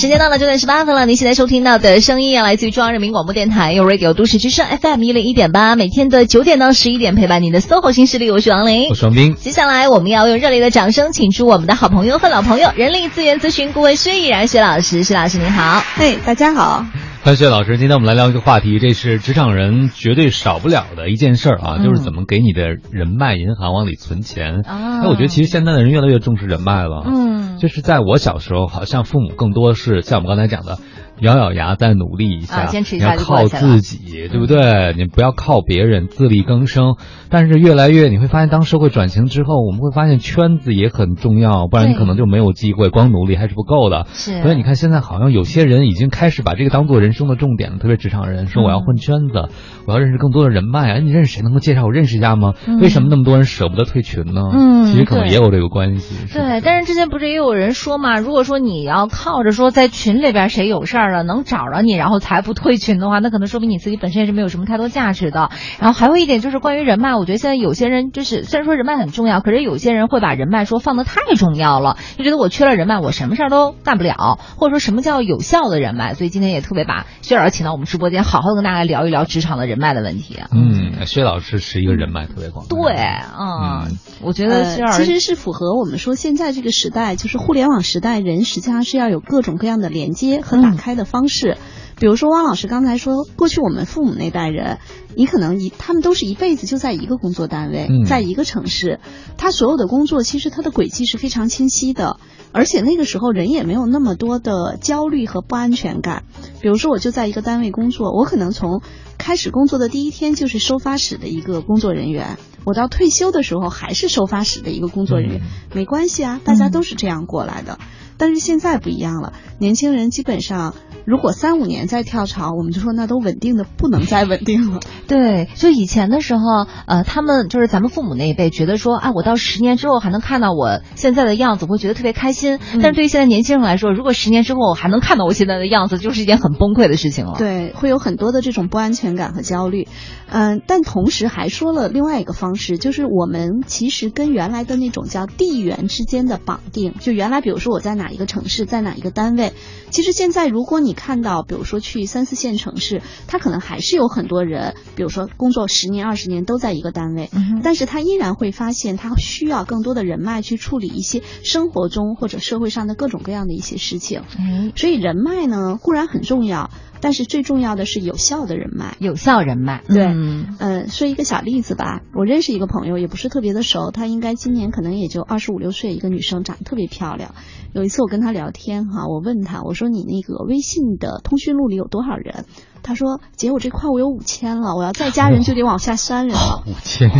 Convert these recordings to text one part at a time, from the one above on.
时间到了九点十八分了，您现在收听到的声音啊，来自于中央人民广播电台有 Radio 都市之声 FM 一零一点八，每天的九点到十一点陪伴您的 SOHO 新势力，我是王琳，我是王斌。接下来我们要用热烈的掌声，请出我们的好朋友和老朋友，人力资源咨询顾问薛毅然薛老师，薛老师您好，嘿，大家好。欢迎薛老师，今天我们来聊一个话题，这是职场人绝对少不了的一件事儿啊，就是怎么给你的人脉银行往里存钱。啊哎，我觉得其实现在的人越来越重视人脉了。嗯就是在我小时候，好像父母更多是像我们刚才讲的，咬咬牙再努力一下，啊坚持一你要下靠自己，对不对？你不要靠别人，自力更生。但是越来越，你会发现，当社会转型之后，我们会发现圈子也很重要，不然你可能就没有机会，光努力还是不够的。是，所以你看，现在好像有些人已经开始把这个当做人生的重点了，特别职场人说我要混圈子，我要认识更多的人脉。哎，你认识谁能够介绍我认识一下吗？嗯为什么那么多人舍不得退群呢？嗯其实可能也有这个关系。对，但是之前不是也有人说嘛，如果说你要靠着说在群里边谁有事儿了能找着你，然后才不退群的话，那可能说明你自己本身也是没有什么太多价值的。然后还有一点就是关于人脉，我觉得现在有些人就是虽然说人脉很重要，可是有些人会把人脉说放的太重要了，就觉得我缺了人脉，我什么事儿都干不了，或者说什么叫有效的人脉。所以今天也特别把薛老师请到我们直播间，好好跟大家聊一聊职场的人脉的问题。嗯，薛老师是一个人脉特别广。对，嗯，嗯我觉得薛老师呃其实是符合我们说现在这个时代，就是互联网时代，人实际上是要有各种各样的连接和打开的方式。比如说汪老师刚才说，过去我们父母那代人，你可能一他们都是一辈子就在一个工作单位，嗯在一个城市，他所有的工作其实他的轨迹是非常清晰的，而且那个时候人也没有那么多的焦虑和不安全感。比如说，我就在一个单位工作，我可能从开始工作的第一天就是收发室的一个工作人员，我到退休的时候还是收发室的一个工作人员，没关系啊，大家都是这样过来的。但是现在不一样了，年轻人基本上如果三五年再跳槽，我们就说那都稳定的不能再稳定了。对，就以前的时候，呃，他们就是咱们父母那一辈，觉得说，啊，我到十年之后还能看到我现在的样子，会觉得特别开心。但是对于现在年轻人来说，如果十年之后我还能看到我现在的样子，就是一件很崩溃的事情了。，对，会有很多的这种不安全感和焦虑，嗯、但同时还说了另外一个方式，就是我们其实跟原来的那种叫地缘之间的绑定，就原来比如说我在哪一个城市，在哪一个单位，其实现在如果你看到，比如说去三四线城市，他可能还是有很多人，比如说工作十年、二十年都在一个单位，嗯但是他依然会发现他需要更多的人脉去处理一些生活中或者社会上的各种各样的一些事情。嗯，所以人脉呢固然很重要，但是最重要的是有效的人脉。有效人脉，对嗯嗯，说一个小例子吧，我认识一个朋友，也不是特别的熟，她应该今年可能也就二十五六岁，一个女生，长得特别漂亮。有一次我跟他聊天哈，我问他，我说你那个微信的通讯录里有多少人？他说姐，我这块我有五千了，我要再加人就得往下删人了。五千，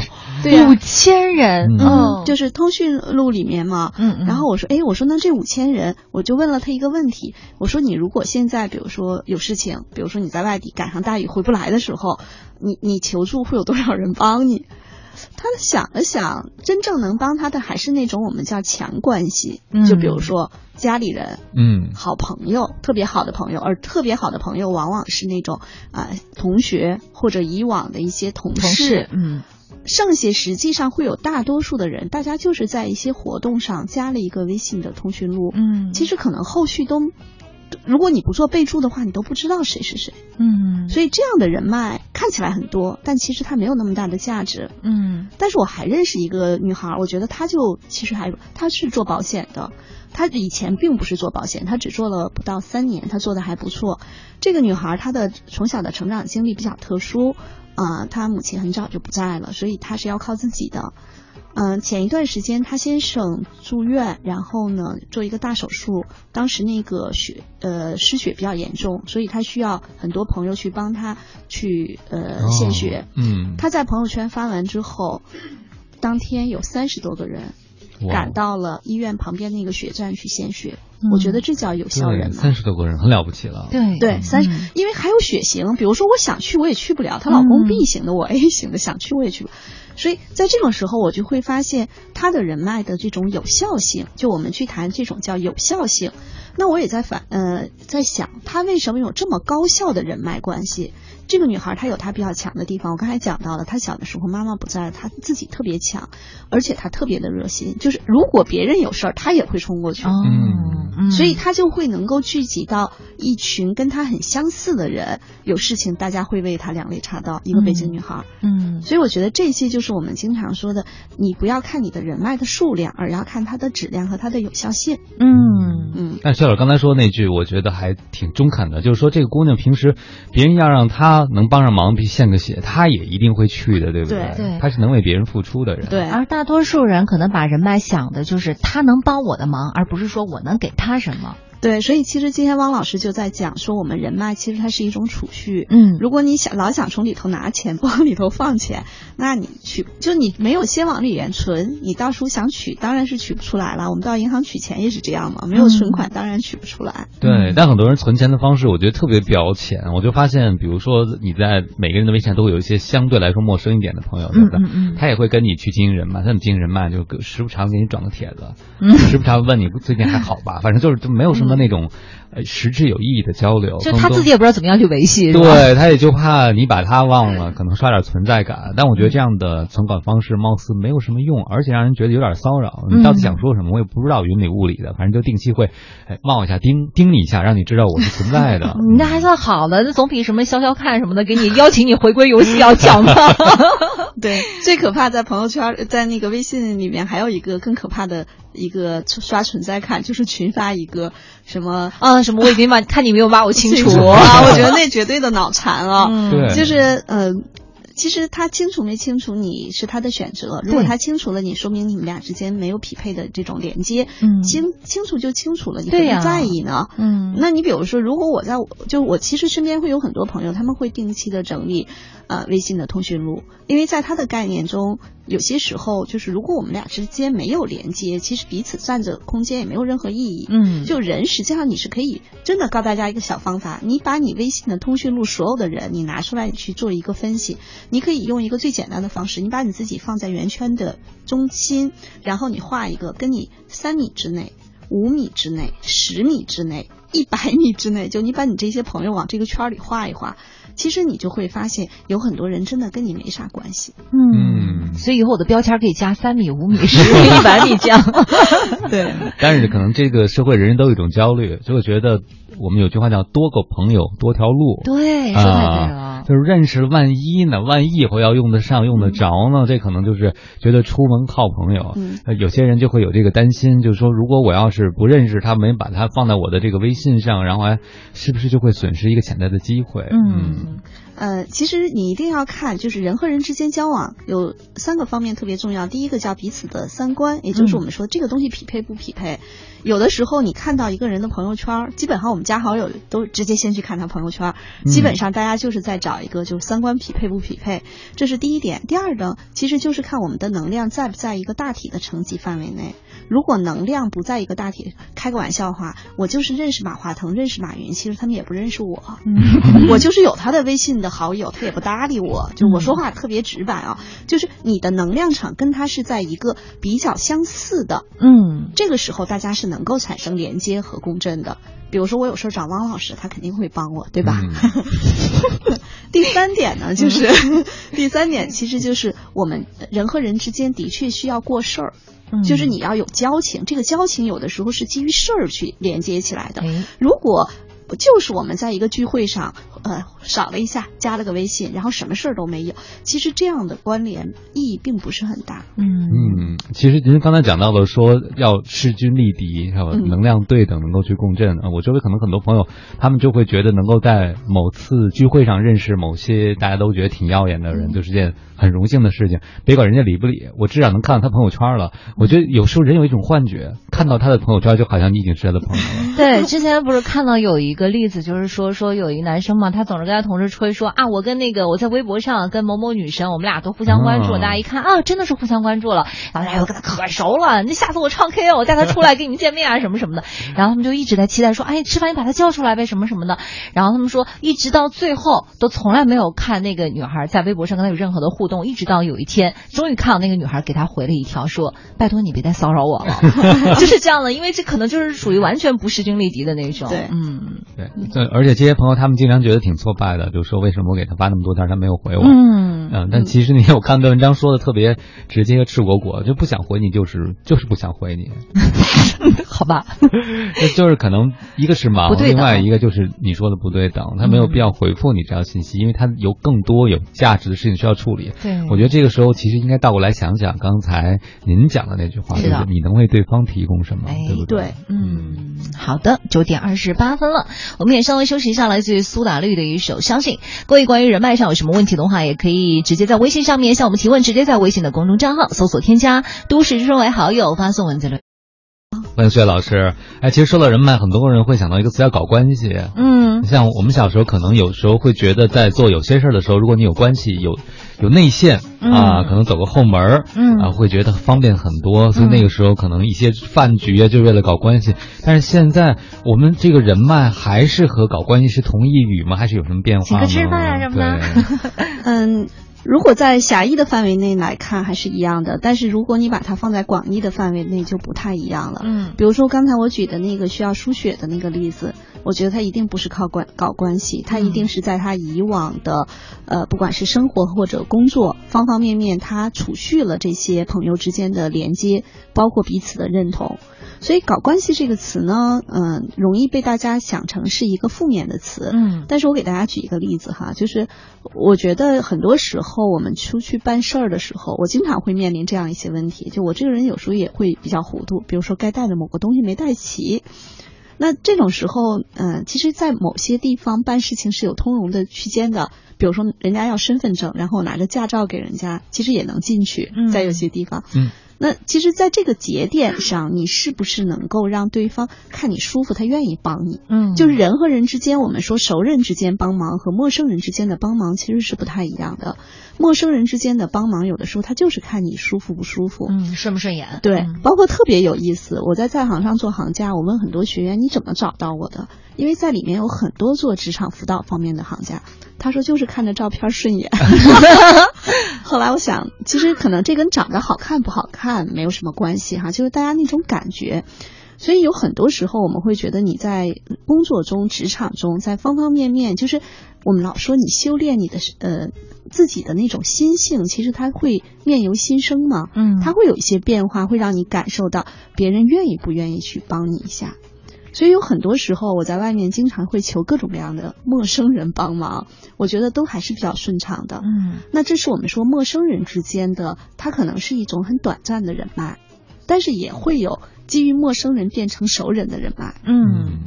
对呀、五千人，嗯嗯，就是通讯录里面嘛，嗯嗯然后我说，哎，我说那这五千人，我就问了他一个问题，我说你如果现在比如说有事情，比如说你在外地赶上大雨回不来的时候，你你求助会有多少人帮你？他想了想，真正能帮他的还是那种我们叫强关系，嗯。就比如说家里人、嗯。好朋友、特别好的朋友，而特别好的朋友往往是那种啊、同学或者以往的一些同同事，嗯。剩下实际上会有大多数的人，大家就是在一些活动上加了一个微信的通讯录，嗯，其实可能后续都，如果你不做备注的话，你都不知道谁是谁。嗯所以这样的人脉看起来很多，但其实它没有那么大的价值。嗯但是我还认识一个女孩，我觉得她就其实还她是做保险的，她以前并不是做保险，她只做了不到三年，她做的还不错。这个女孩她的从小的成长经历比较特殊，啊、她母亲很早就不在了，所以她是要靠自己的。嗯、前一段时间她先生住院，然后呢做一个大手术，当时那个血呃失血比较严重，所以她需要很多朋友去帮她去呃献血。哦嗯，他在朋友圈发完之后，当天有三十多个人赶到了医院旁边那个血站去献血。嗯我觉得这叫有效人。三十多个人很了不起了。对对，三十、嗯因为还有血型，比如说我想去我也去不了，她老公嗯 B 型的，我 A 型的，想去我也去不了。所以在这种时候，我就会发现他的人脉的这种有效性，就我们去谈这种叫有效性。那我也在反呃在想，他为什么有这么高效的人脉关系？这个女孩她有她比较强的地方，我刚才讲到了，她小的时候妈妈不在，她自己特别强，而且她特别的热心，就是如果别人有事儿，她也会冲过去。哦，嗯所以她就会能够聚集到一群跟她很相似的人，有事情大家会为她两肋插刀。一个北京女孩，嗯所以我觉得这些就是我们经常说的，你不要看你的人脉的数量，而要看它的质量和它的有效性。嗯嗯，但肖老师刚才说那句，我觉得还挺中肯的，就是说这个姑娘平时别人要让她能帮上忙，献个血，她也一定会去的，对不对对她是能为别人付出的人。对，而大多数人可能把人脉想的就是他能帮我的忙，而不是说我能给他什么。对，所以其实今天汪老师就在讲说，我们人脉其实它是一种储蓄。嗯如果你想老想从里头拿钱，不往里头放钱，那你取就你没有先往里面存，你到时候想取当然是取不出来了。我们到银行取钱也是这样嘛，没有存款当然取不出来。对，但很多人存钱的方式，我觉得特别表浅。我就发现，比如说你在每个人的微信上都会有一些相对来说陌生一点的朋友，对不对？嗯嗯他也会跟你去经营人脉，他怎么经营人脉？就时不常给你转个帖子，嗯时不常问你最近还好吧？反正就是就没有什么那种呃实质有意义的交流。就他自己也不知道怎么样去维系，对他也就怕你把他忘了，可能刷点存在感。但我觉得这样的存款方式貌似没有什么用，而且让人觉得有点骚扰。你到底想说什么，我也不知道，云里雾里的，反正就定期会哎冒一下叮叮你一下，让你知道我是存在的。你 那还算好的，那总比什么消消看什么的给你邀请你回归游戏要强吧？对，最可怕在朋友圈，在那个微信里面还有一个更可怕的一个刷存在感，就是群发一个什么？啊，什么？我已经把看你没有把我清除 啊，我觉得那绝对的脑残了。嗯。对。就是呃。其实他清楚没清楚你是他的选择，如果他清楚了你，说明你们俩之间没有匹配的这种连接。嗯清清楚就清楚了，你何必在意呢？嗯那你比如说，如果我在就我其实身边会有很多朋友，他们会定期的整理呃微信的通讯录，因为在他的概念中，有些时候就是如果我们俩之间没有连接，其实彼此占着空间也没有任何意义。嗯就人实际上你是可以真的告大家一个小方法，你把你微信的通讯录所有的人你拿出来，你去做一个分析，你可以用一个最简单的方式，你把你自己放在圆圈的中心，然后你画一个跟你三米之内。五米之内、十米之内、一百米之内，就你把你这些朋友往这个圈里画一画，其实你就会发现有很多人真的跟你没啥关系。嗯，所以以后我的标签可以加三米、五米、十米、一百米这样。对，但是可能这个社会人人都有一种焦虑，就会觉得我们有句话叫“多个朋友多条路”。对，说太对了。啊，就是认识，万一呢？万一以后要用得上、用得着呢？这可能就是觉得出门靠朋友。有些人就会有这个担心，就是说，如果我要是不认识他，没把他放在我的这个微信上，然后还是不是就会损失一个潜在的机会？嗯呃，其实你一定要看，就是人和人之间交往有三个方面特别重要。第一个叫彼此的三观，也就是我们说这个东西匹配不匹配。有的时候你看到一个人的朋友圈，基本上我们加好友都直接先去看他朋友圈，基本上大家就是在找一个就是三观匹配不匹配，这是第一点。第二呢，其实就是看我们的能量在不在一个大体的层级范围内。如果能量不在一个大体，开个玩笑话，我就是认识马化腾，认识马云，其实他们也不认识我。我就是有他的微信的好友，他也不搭理我。就我说话特别直白啊，就是你的能量场跟他是在一个比较相似的，嗯这个时候大家是能够产生连接和共振的。比如说我有事儿找汪老师，他肯定会帮我，对吧？嗯 第三点呢，就是、第三点，其实就是我们人和人之间的确需要过事儿。嗯就是你要有交情，这个交情有的时候是基于事儿去连接起来的。哎如果就是我们在一个聚会上，呃，扫了一下，加了个微信，然后什么事儿都没有，其实这样的关联意义并不是很大。嗯嗯，其实您刚才讲到了说要势均力敌，是吧？嗯能量对等，能够去共振。呃我周围可能很多朋友，他们就会觉得能够在某次聚会上认识某些大家都觉得挺耀眼的人，嗯就是件很荣幸的事情。别管人家理不理，我至少能看到他朋友圈了。我觉得有时候人有一种幻觉，看到他的朋友圈，就好像你已经是他的朋友了。对，之前不是看到有一个例子，就是说说有一个男生嘛，啊，他总是跟他同事吹说啊，我跟那个我在微博上跟某某女神，我们俩都互相关注。大家一看啊，真的是互相关注了。然后大家又跟他可熟了，那下次我唱 K，我带他出来跟你们见面啊，什么什么的。然后他们就一直在期待说，哎，吃饭你把他叫出来呗，什么什么的。然后他们说，一直到最后都从来没有看那个女孩在微博上跟他有任何的互动，一直到有一天，终于看到那个女孩给他回了一条说，拜托你别再骚扰我了，就是这样的，因为这可能就是属于完全不势均力敌的那种。对，嗯，对，对，而且这些朋友他们经常觉得挺挫败的，就说为什么我给他发那么多条他没有回我？嗯嗯，但其实那天我看的文章说的特别直接赤果果，就不想回你，就是就是不想回你。好吧，就是可能一个是忙另外一个就是你说的不对等，他没有必要回复你这条信息，因为他有更多有价值的事情需要处理。对。我觉得这个时候其实应该倒过来想想刚才您讲的那句话，就是你能为对方提供什么，哎对不对？嗯，好的，九点二十八分了，我们也稍微休息一下，来自于苏打绿的一首《相信》。各位关于人脉上有什么问题的话，也可以直接在微信上面向我们提问，直接在微信的公众账号搜索添加“都市之声”为好友，发送文字留言。欢迎薛老师。哎，其实说到人脉，很多人会想到一个词叫搞关系。嗯像我们小时候，可能有时候会觉得，在做有些事儿的时候，如果你有关系、有有内线嗯啊，可能走个后门儿，嗯啊，会觉得方便很多。所以那个时候，可能一些饭局啊，就为了搞关系。但是现在，我们这个人脉还是和搞关系是同义语吗？还是有什么变化吗？请客吃饭啊什么的对 嗯，如果在狭义的范围内来看还是一样的，但是如果你把它放在广义的范围内就不太一样了。嗯比如说刚才我举的那个需要输血的那个例子，我觉得他一定不是靠关搞关系，他一定是在他以往的，呃，不管是生活或者工作方方面面，他储蓄了这些朋友之间的连接，包括彼此的认同。所以“搞关系”这个词呢，嗯、容易被大家想成是一个负面的词。嗯但是我给大家举一个例子哈，就是我觉得很多时候我们出去办事儿的时候，我经常会面临这样一些问题，就我这个人有时候也会比较糊涂，比如说该带的某个东西没带齐。那这种时候，嗯、其实，在某些地方办事情是有通融的区间的，比如说人家要身份证，然后拿着驾照给人家，其实也能进去嗯，在有些地方。嗯那其实，在这个节点上，你是不是能够让对方看你舒服，他愿意帮你？嗯，就是人和人之间，我们说熟人之间帮忙和陌生人之间的帮忙其实是不太一样的。陌生人之间的帮忙，有的时候他就是看你舒服不舒服。嗯顺不顺眼？对嗯，包括特别有意思。我在在行上做行家，我问很多学员你怎么找到我的？因为在里面有很多做职场辅导方面的行家，他说就是看着照片顺眼。后来我想，其实可能这跟长得好看不好看没有什么关系哈，就是大家那种感觉。所以有很多时候我们会觉得你在工作中、职场中，在方方面面，就是我们老说你修炼你的呃自己的那种心性，其实它会面由心生嘛。嗯它会有一些变化，会让你感受到别人愿意不愿意去帮你一下。所以有很多时候，我在外面经常会求各种各样的陌生人帮忙，我觉得都还是比较顺畅的。嗯那这是我们说陌生人之间的，他可能是一种很短暂的人脉，但是也会有基于陌生人变成熟人的人脉。嗯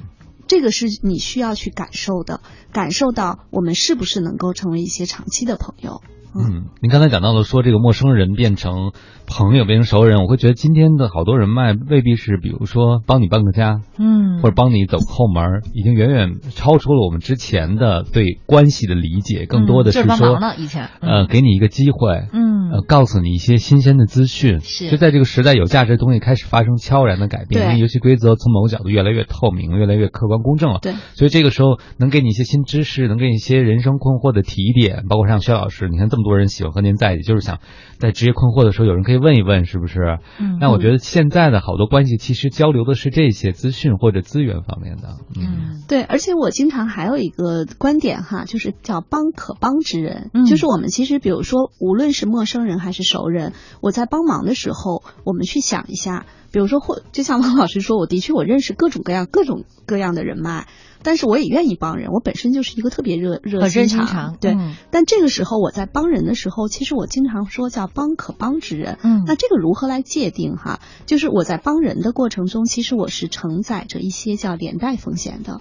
这个是你需要去感受的，感受到我们是不是能够成为一些长期的朋友。嗯，您刚才讲到了说这个陌生人变成朋友，变成熟人，我会觉得今天的好多人脉未必是，比如说帮你搬个家，嗯，或者帮你走后门，已经远远超出了我们之前的对关系的理解，更多的是说以前。呃，给你一个机会，嗯。呃，告诉你一些新鲜的资讯，是。就在这个时代，有价值的东西开始发生悄然的改变，因为游戏规则从某个角度越来越透明，越来越客观公正了。对，所以这个时候能给你一些新知识，能给你一些人生困惑的提点，包括像薛老师，你看这么多人喜欢和您在一起，就是想在职业困惑的时候有人可以问一问，是不是？嗯那我觉得现在的好多关系其实交流的是这些资讯或者资源方面的。嗯嗯对，而且我经常还有一个观点哈，就是叫帮可帮之人，嗯就是我们其实比如说，无论是陌生人还是熟人，我在帮忙的时候，我们去想一下，比如说或就像王老师说，我的确我认识各种各样各种各样的人脉，但是我也愿意帮人，我本身就是一个特别热热心肠，肠对。嗯但这个时候我在帮人的时候，其实我经常说叫帮可帮之人，嗯那这个如何来界定哈？就是我在帮人的过程中，其实我是承载着一些叫连带风险的。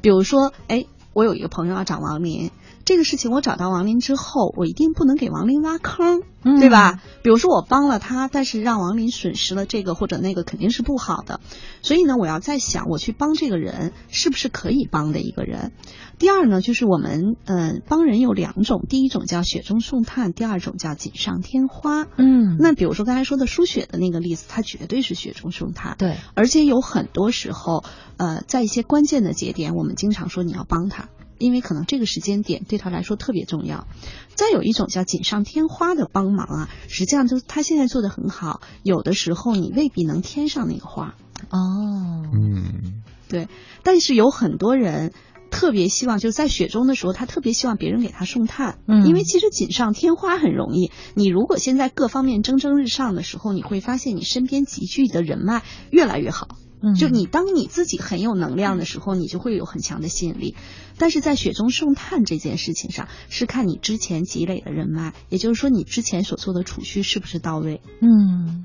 比如说，哎，我有一个朋友要找王林，这个事情我找到王林之后，我一定不能给王林挖坑，嗯对吧？比如说我帮了他，但是让王林损失了这个或者那个，肯定是不好的。所以呢，我要在想，我去帮这个人是不是可以帮的一个人。第二呢，就是我们呃帮人有两种，第一种叫雪中送炭，第二种叫锦上添花。嗯，那比如说刚才说的输血的那个例子，它绝对是雪中送炭。对，而且有很多时候，呃，在一些关键的节点，我们经常说你要帮他，因为可能这个时间点对他来说特别重要。再有一种叫锦上添花的帮忙啊，实际上就是他现在做的很好，有的时候你未必能添上那个花，哦，嗯，对。但是有很多人。特别希望就是在雪中的时候，他特别希望别人给他送炭，嗯因为其实锦上添花很容易。你如果现在各方面蒸蒸日上的时候，你会发现你身边集聚的人脉越来越好。嗯就你当你自己很有能量的时候，你就会有很强的吸引力。但是在雪中送炭这件事情上，是看你之前积累的人脉，也就是说你之前所做的储蓄是不是到位。嗯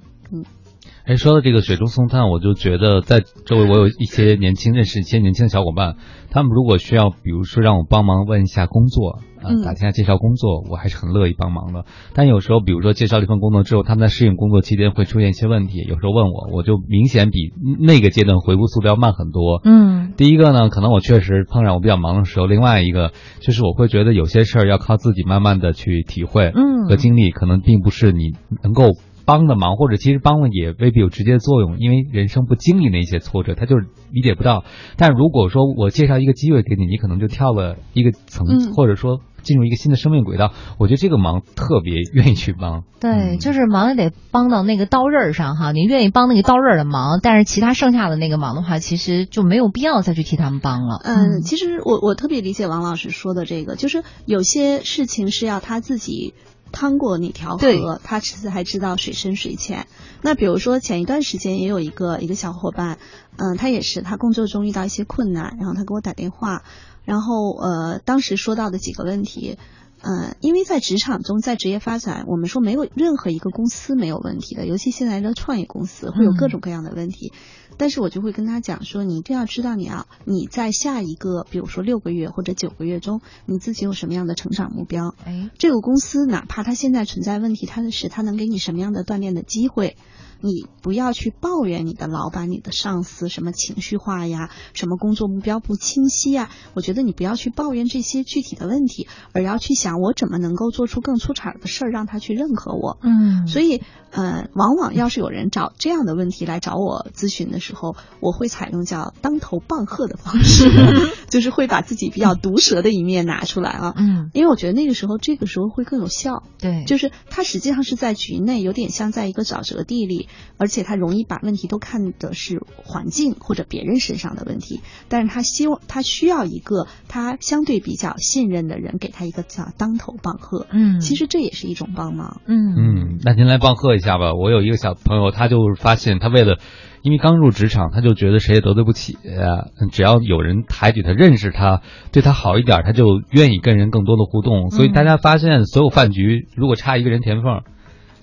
哎，说到这个雪中送炭，我就觉得在周围我有一些年轻认识一些年轻的小伙伴，他们如果需要，比如说让我帮忙问一下工作，啊、嗯打听下介绍工作，我还是很乐意帮忙的。但有时候，比如说介绍了一份工作之后，他们在适应工作期间会出现一些问题，有时候问我，我就明显比那个阶段回复速度要慢很多。嗯第一个呢，可能我确实碰上我比较忙的时候；另外一个就是我会觉得有些事儿要靠自己慢慢的去体会嗯和经历，可能并不是你能够帮的忙，或者其实帮了也未必有直接作用，因为人生不经历那些挫折，他就是理解不到。但如果说我介绍一个机会给你，你可能就跳了一个层，嗯或者说进入一个新的生命轨道，我觉得这个忙特别愿意去帮。对，嗯就是忙也得帮到那个刀刃上哈。你愿意帮那个刀刃的忙，但是其他剩下的那个忙的话，其实就没有必要再去替他们帮了。嗯，其实我我特别理解王老师说的这个，就是有些事情是要他自己趟过那条河，他其实还知道水深水浅。那比如说前一段时间也有一个一个小伙伴，嗯，他也是他工作中遇到一些困难，然后他给我打电话，然后呃当时说到的几个问题。嗯，因为在职场中，在职业发展，我们说没有任何一个公司没有问题的，尤其现在的创业公司会有各种各样的问题。但是我就会跟他讲说，你一定要知道你要你在下一个，比如说六个月或者九个月中，你自己有什么样的成长目标。哎，这个公司哪怕它现在存在问题，它的是它能给你什么样的锻炼的机会。你不要去抱怨你的老板、你的上司什么情绪化呀，什么工作目标不清晰呀。我觉得你不要去抱怨这些具体的问题，而要去想我怎么能够做出更出彩的事儿，让他去认可我。嗯，所以，呃，往往要是有人找这样的问题来找我咨询的时候，我会采用叫当头棒喝的方式，就是会把自己比较毒舌的一面拿出来啊。嗯，因为我觉得那个时候，这个时候会更有效。对，就是他实际上是在局内，有点像在一个沼泽地里，而且他容易把问题都看的是环境或者别人身上的问题，但是他希望他需要一个他相对比较信任的人给他一个叫当头棒喝。嗯，其实这也是一种帮忙。嗯嗯，那您来棒喝一下吧。我有一个小朋友，他就发现他为了，因为刚入职场，他就觉得谁也得罪不起，呃只要有人抬举他、认识他、对他好一点，他就愿意跟人更多的互动。所以大家发现，所有饭局如果差一个人填缝，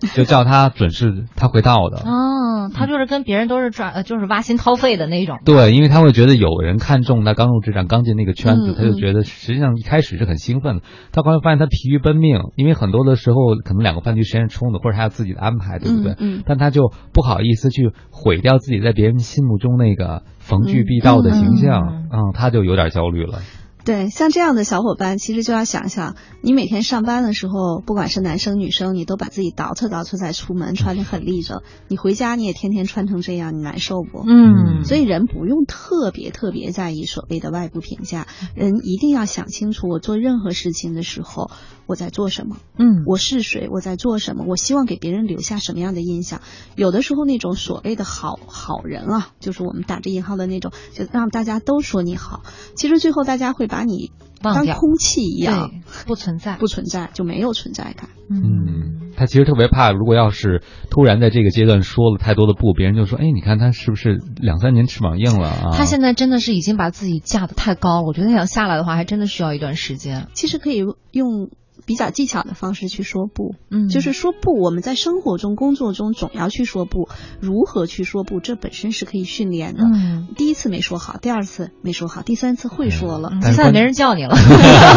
就叫他准是他会到的。哦，他就是跟别人都是转，呃就是挖心掏肺的那种。对，因为他会觉得有人看中他刚入职场、刚进那个圈子，嗯他就觉得实际上一开始是很兴奋的。他后来发现他疲于奔命，因为很多的时候可能两个饭局时间冲突，或者他有自己的安排，对不对？嗯嗯但他就不好意思去毁掉自己在别人心目中那个逢聚必到的形象，嗯嗯他就有点焦虑了。对，像这样的小伙伴，其实就要想想，你每天上班的时候，不管是男生女生，你都把自己捯饬捯饬再出门，穿得很立正。你回家你也天天穿成这样，你难受不？嗯，所以人不用特别特别在意所谓的外部评价，人一定要想清楚，我做任何事情的时候我在做什么，嗯，我是谁，我在做什么，我希望给别人留下什么样的印象。有的时候那种所谓的好好人啊，就是我们打着引号的那种，就让大家都说你好，其实最后大家会把你忘掉当空气一样对，不存在。不存在，就没有存在感。嗯，他其实特别怕，如果要是突然在这个阶段说了太多的不，别人就说：“哎，你看他是不是两三年翅膀硬了啊？”他现在真的是已经把自己架得太高了，我觉得想下来的话，还真的需要一段时间。其实可以用比较技巧的方式去说不，嗯就是说不。我们在生活中、工作中总要去说不，如何去说不，这本身是可以训练的。嗯，第一次没说好，第二次没说好，第三次会说了。嗯但是关现在没人叫你了。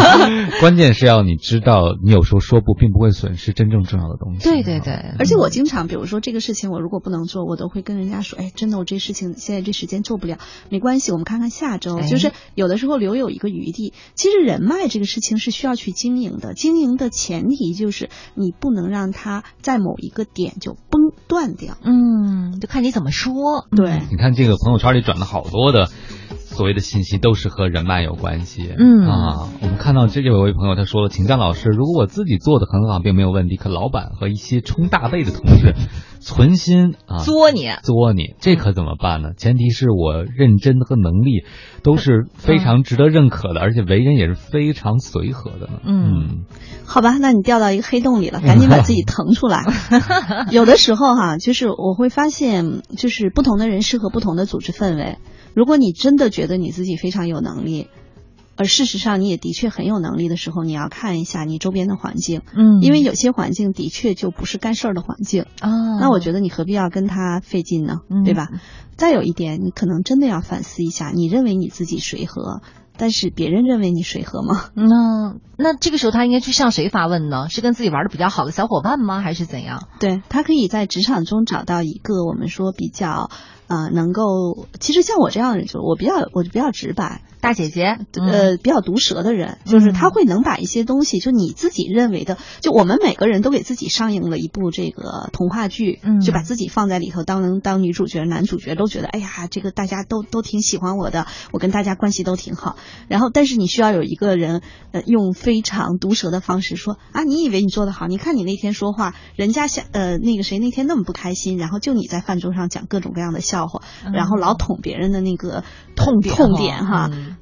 关键是要你知道，你有时候说不，并不会损失真正重要的东西。对对对，而且我经常，比如说这个事情，我如果不能做，我都会跟人家说，哎，真的，我这事情现在这时间做不了，没关系，我们看看下周。哎就是有的时候留有一个余地。其实人脉这个事情是需要去经营的，经营的前提就是你不能让它在某一个点就崩断掉。嗯，就看你怎么说。对你看这个朋友圈里转的好多的所谓的信息，都是和人脉有关系。嗯啊，我们看到这有位朋友他说了，请教老师，如果我自己做的很好，并没有问题，可老板和一些冲大背的同事存心啊作你，作你，这可怎么办呢？前提是我认真和能力都是非常值得认可的，而且为人也是非常随和的呢。嗯好吧，那你掉到一个黑洞里了，赶紧把自己腾出来。有的时候哈、就是我会发现，就是不同的人适合不同的组织氛围。如果你真的觉得你自己非常有能力，而事实上你也的确很有能力的时候，你要看一下你周边的环境，嗯因为有些环境的确就不是干事儿的环境。啊，那我觉得你何必要跟他费劲呢？嗯对吧？再有一点，你可能真的要反思一下，你认为你自己随和，但是别人认为你随和吗？那那这个时候他应该去向谁发问呢？是跟自己玩的比较好的小伙伴吗？还是怎样？对他可以在职场中找到一个我们说比较呃能够，其实像我这样的人，就我比较我就比较直白，大姐姐，嗯呃比较毒舌的人，就是他会能把一些东西，就你自己认为的，就我们每个人都给自己上映了一部这个童话剧，嗯就把自己放在里头当当女主角、男主角，都觉得哎呀，这个大家都都挺喜欢我的，我跟大家关系都挺好。然后，但是你需要有一个人，呃，用非常毒舌的方式说啊，你以为你做的好？你看你那天说话，人家想呃那个谁那天那么不开心，然后就你在饭桌上讲各种各样的笑话，然后老捅别人的那个痛点痛点哈。嗯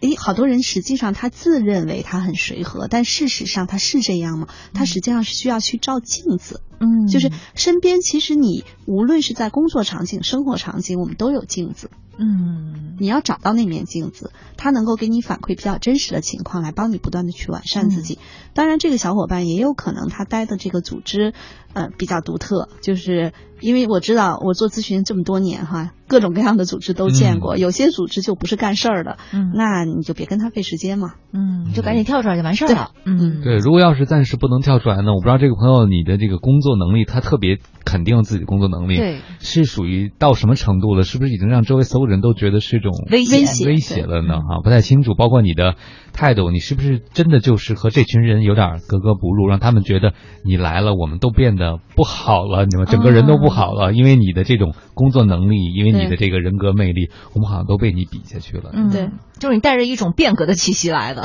诶，好多人实际上他自认为他很随和，但事实上他是这样吗？他实际上是需要去照镜子，嗯，就是身边其实你无论是在工作场景、生活场景，我们都有镜子。嗯你要找到那面镜子，它能够给你反馈比较真实的情况，来帮你不断的去完善自己。当然，这个小伙伴也有可能他待的这个组织，呃，比较独特，就是因为我知道我做咨询这么多年哈，各种各样的组织都见过，嗯有些组织就不是干事儿的，嗯那你就别跟他费时间嘛。嗯，就赶紧跳出来就完事儿了。嗯，对，如果要是暂时不能跳出来呢，我不知道这个朋友你的这个工作能力，他特别肯定自己的工作能力，对，是属于到什么程度了？是不是已经让周围所有人都觉得是一种威胁威胁威胁了呢？哈，不太清楚。包括你的态度，你是不是真的就是和这群人有点格格不入，让他们觉得你来了，我们都变得不好了，你们整个人都不好了，因为你的这种工作能力，因为你的这个人格魅力，我们好像都被你比下去了。嗯，对，就是你带着一种变革的气息来的，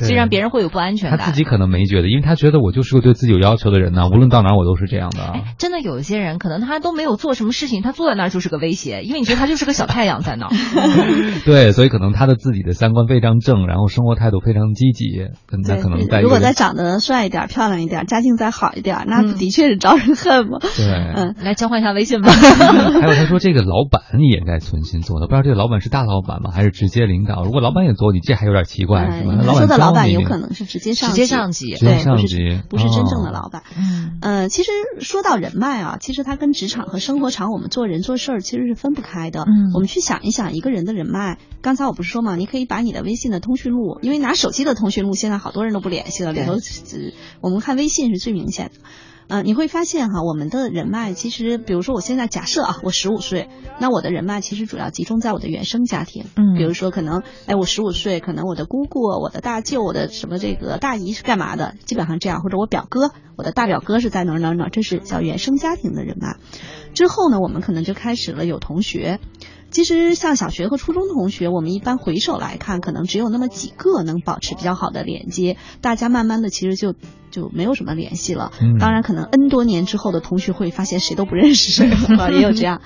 所以让别人会有不安全感。他自己可能没觉得，因为他觉得我就是个对自己有要求的人呐、无论到哪我都是这样的啊。哎，真的有一些人，可能他都没有做什么事情，他坐在那儿就是个威胁，因为你觉得他就是个小太阳在那儿。对，所以可能他的自己的三观非常正，然后生活态度非常积极，那对可能在如果再长得帅一点、漂亮一点、家境再好一点，那嗯的确是招人恨嘛。对。嗯，来交换一下微信吧。还有他说这个老板也该存心做的，不知道这个老板是大老板吗，还是直接领导？如果老板也做，你这还有点奇怪，是吧？嗯，那他说的老板有可能是直接上直接上级直接对，不是上级不是真正的哦老板。嗯呃，其实说到人脉啊，其实它跟职场和生活场我们做人做事儿其实是分不开的。嗯我们去想一想一个人的人脉，刚才我不是说嘛，你可以把你的微信的通讯录，因为拿手机的通讯录现在好多人都不联系了，里头只我们看微信是最明显的。呃，你会发现哈，我们的人脉其实，比如说我现在假设啊，我十五岁，那我的人脉其实主要集中在我的原生家庭，嗯比如说可能，哎，我十五岁，可能我的姑姑、我的大舅、我的什么这个大姨是干嘛的，基本上这样，或者我表哥、我的大表哥是在哪儿哪儿哪儿，这是叫原生家庭的人脉。之后呢，我们可能就开始了有同学。其实像小学和初中同学，我们一般回首来看，可能只有那么几个能保持比较好的连接，大家慢慢的其实就就没有什么联系了。嗯当然，可能 N 多年之后的同学会发现谁都不认识谁了，也有这样。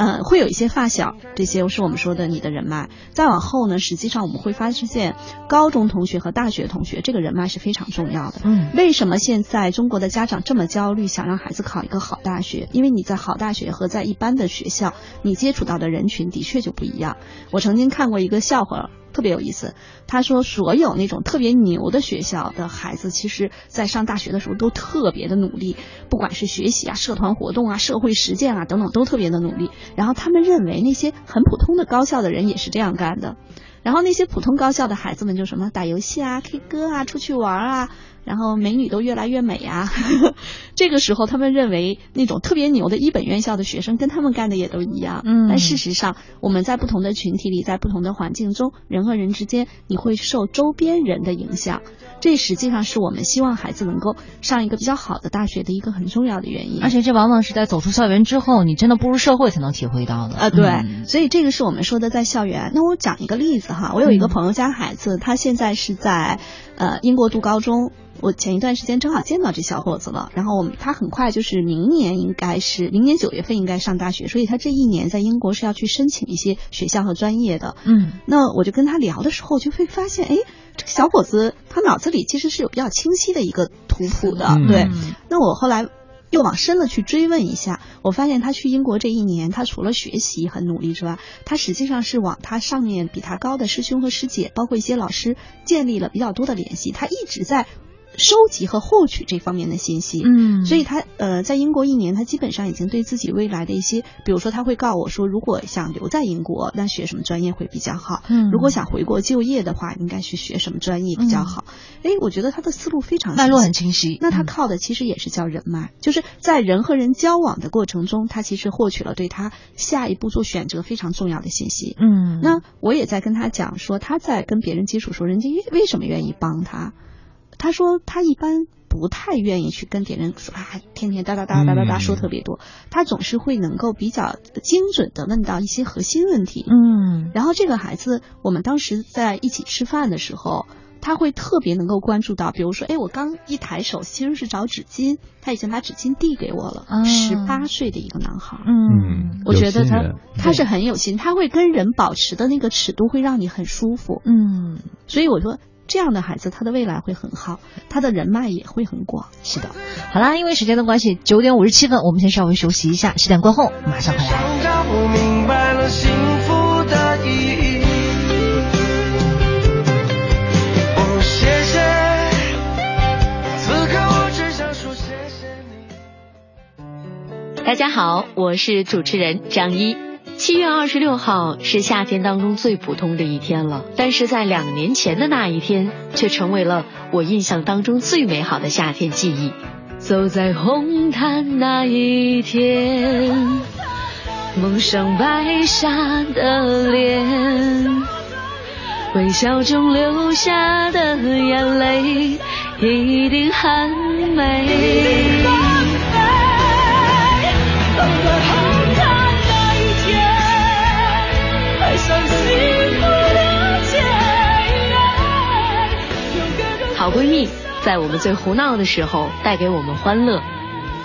呃，会有一些发小，这些是我们说的你的人脉。再往后呢，实际上我们会发现，高中同学和大学同学这个人脉是非常重要的。嗯为什么现在中国的家长这么焦虑，想让孩子考一个好大学？因为你在好大学和在一般的学校，你接触到的人群的确就不一样。我曾经看过一个笑话。特别有意思。他说，所有那种特别牛的学校的孩子，其实在上大学的时候都特别的努力，不管是学习啊、社团活动啊、社会实践啊等等，都特别的努力。然后他们认为那些很普通的高校的人也是这样干的。然后那些普通高校的孩子们就什么打游戏啊、K 歌啊、出去玩啊。然后美女都越来越美啊！这个时候，他们认为那种特别牛的一本院校的学生跟他们干的也都一样。嗯，但事实上，我们在不同的群体里，在不同的环境中，人和人之间，你会受周边人的影响。这实际上是我们希望孩子能够上一个比较好的大学的一个很重要的原因。而且这往往是在走出校园之后，你真的步入社会才能体会到的。啊，对，所以这个是我们说的在校园。那我讲一个例子哈，我有一个朋友家孩子，他现在是在呃英国读高中。我前一段时间正好见到这小伙子了，然后我们他很快就是明年应该是明年九月份应该上大学，所以他这一年在英国是要去申请一些学校和专业的。嗯，那我就跟他聊的时候就会发现，哎，这个小伙子他脑子里其实是有比较清晰的一个图谱的。对，那我后来又往深了去追问一下，我发现他去英国这一年，他除了学习很努力之外，他实际上是往他上面比他高的师兄和师姐，包括一些老师建立了比较多的联系，他一直在。收集和获取这方面的信息，嗯，所以他呃在英国一年，他基本上已经对自己未来的一些，比如说他会告我说，如果想留在英国，那学什么专业会比较好？嗯，如果想回国就业的话，应该去学什么专业比较好？哎，我觉得他的思路非常脉络很清晰。那他靠的其实也是叫人脉，就是在人和人交往的过程中，他其实获取了对他下一步做选择非常重要的信息。嗯，那我也在跟他讲说，他在跟别人接触时候，人家为什么愿意帮他？他说他一般不太愿意去跟别人说啊，天天哒哒哒哒哒哒说特别多。他总是会能够比较精准的问到一些核心问题。嗯，然后这个孩子，我们当时在一起吃饭的时候，他会特别能够关注到，比如说，哎，我刚一抬手其实是找纸巾，他已经把纸巾递给我了。十八岁的一个男孩，嗯，我觉得他他是很有心，他会跟人保持的那个尺度会让你很舒服。嗯，所以我说。这样的孩子，他的未来会很好，他的人脉也会很广。是的，好啦，因为时间的关系，九点五十七分，我们先稍微休息一下，十点过后马上回来。大家好，我是主持人张一。七月二十六号是夏天当中最普通的一天了，但是在两年前的那一天，却成为了我印象当中最美好的夏天记忆。走在红毯那一天，蒙上白纱的脸，微笑中流下的眼泪，一定很美。好闺蜜在我们最胡闹的时候带给我们欢乐。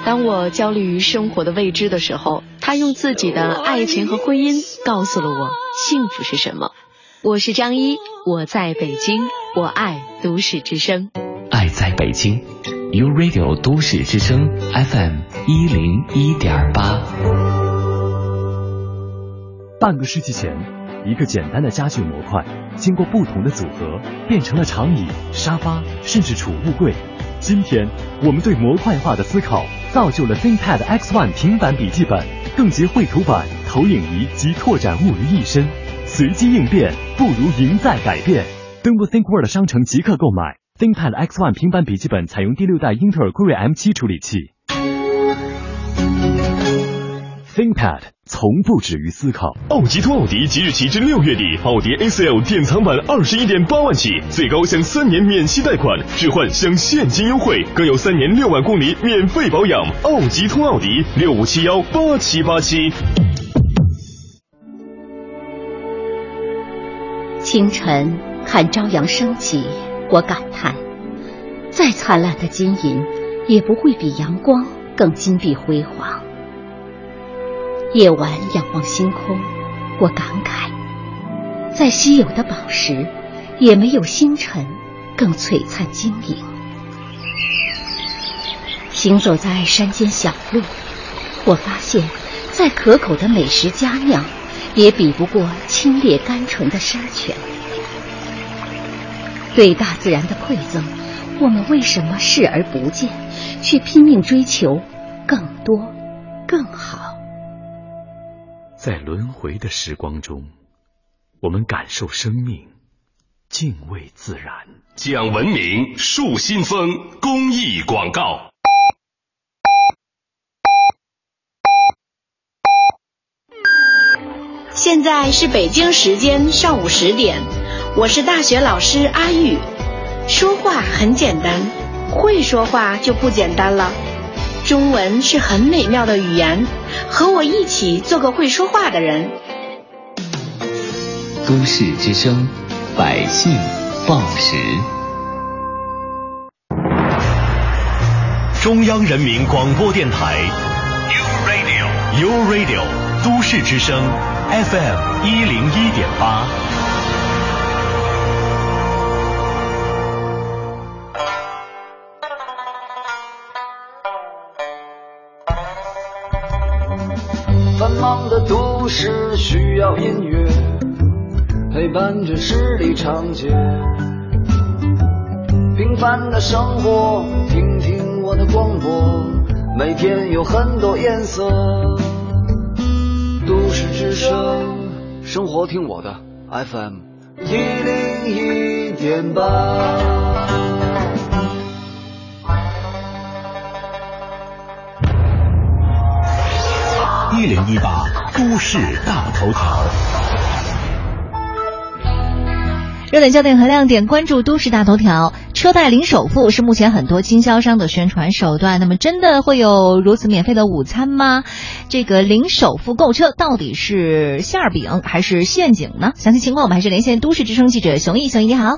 当我焦虑于生活的未知的时候，她用自己的爱情和婚姻告诉了我幸福是什么。我是张一，我在北京，我爱都市之声。爱在北京，You Radio 都市之声 FM 一零一点八。半个世纪前。一个简单的家具模块，经过不同的组合，变成了长椅、沙发，甚至储物柜。今天，我们对模块化的思考，造就了 ThinkPad X1 平板笔记本，更集绘图板、投影仪及拓展物于一身。随机应变，不如赢在改变。登录 ThinkWorld 商城即刻购买 ThinkPad X1 平板笔记本，采用第六代英特尔酷睿 M7 处理器。ThinkPad 从不止于思考。奥吉通奥迪即日起至六月底，奥迪 A4L 典藏版二十一点八万起，最高享三年免息贷款，置换享现金优惠，更有三年六万公里免费保养。奥吉通奥迪六五七幺八七八七。清晨看朝阳升起，我感叹：再灿烂的金银，也不会比阳光更金碧辉煌。夜晚仰望星空，我感慨，再稀有的宝石，也没有星辰更璀璨晶莹。行走在山间小路，我发现，再可口的美食佳酿，也比不过清冽甘醇的山泉。对大自然的馈赠，我们为什么视而不见，却拼命追求更多、更好？在轮回的时光中，我们感受生命，敬畏自然，讲文明树新风公益广告。现在是北京时间上午十点，我是大学老师阿玉。说话很简单，会说话就不简单了。中文是很美妙的语言，和我一起做个会说话的人。都市之声，百姓报时。中央人民广播电台，You Radio You Radio，都市之声 FM 一零一点八。都市需要音乐陪伴着十里长街，平凡的生活，听听我的广播，每天有很多颜色。都市之声，生活听我的 FM 一零一点八。一零一八都市大头条。热点焦点和亮点，关注都市大头条。车贷零首付是目前很多经销商的宣传手段。那么，真的会有如此免费的午餐吗？这个零首付购车到底是馅儿饼还是陷阱呢？详细情况我们还是连线都市之声记者熊毅。熊毅你好，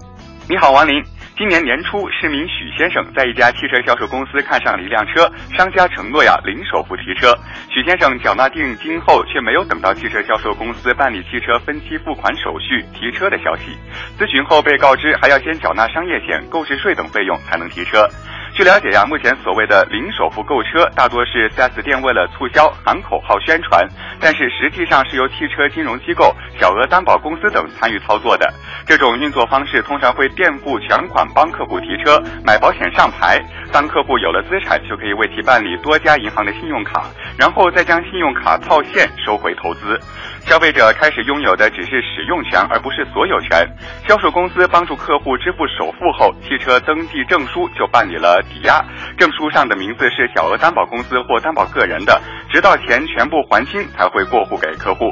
你好王林。今年年初，市民许先生在一家汽车销售公司看上了一辆车，商家承诺呀零首付提车。许先生缴纳定金后，却没有等到汽车销售公司办理汽车分期付款手续提车的消息。咨询后被告知还要先缴纳商业险、购置税等费用才能提车。据了解呀，目前所谓的零首付购车，大多是 4S 店为了促销喊口号宣传，但是实际上是由汽车金融机构、小额担保公司等参与操作的。这种运作方式通常会垫付全款帮客户提车、买保险上牌，当客户有了资产，就可以为其办理多家银行的信用卡，然后再将信用卡套现收回投资。消费者开始拥有的只是使用权，而不是所有权。销售公司帮助客户支付首付后，汽车登记证书就办理了抵押，证书上的名字是小额担保公司或担保个人的，直到钱全部还清才会过户给客户。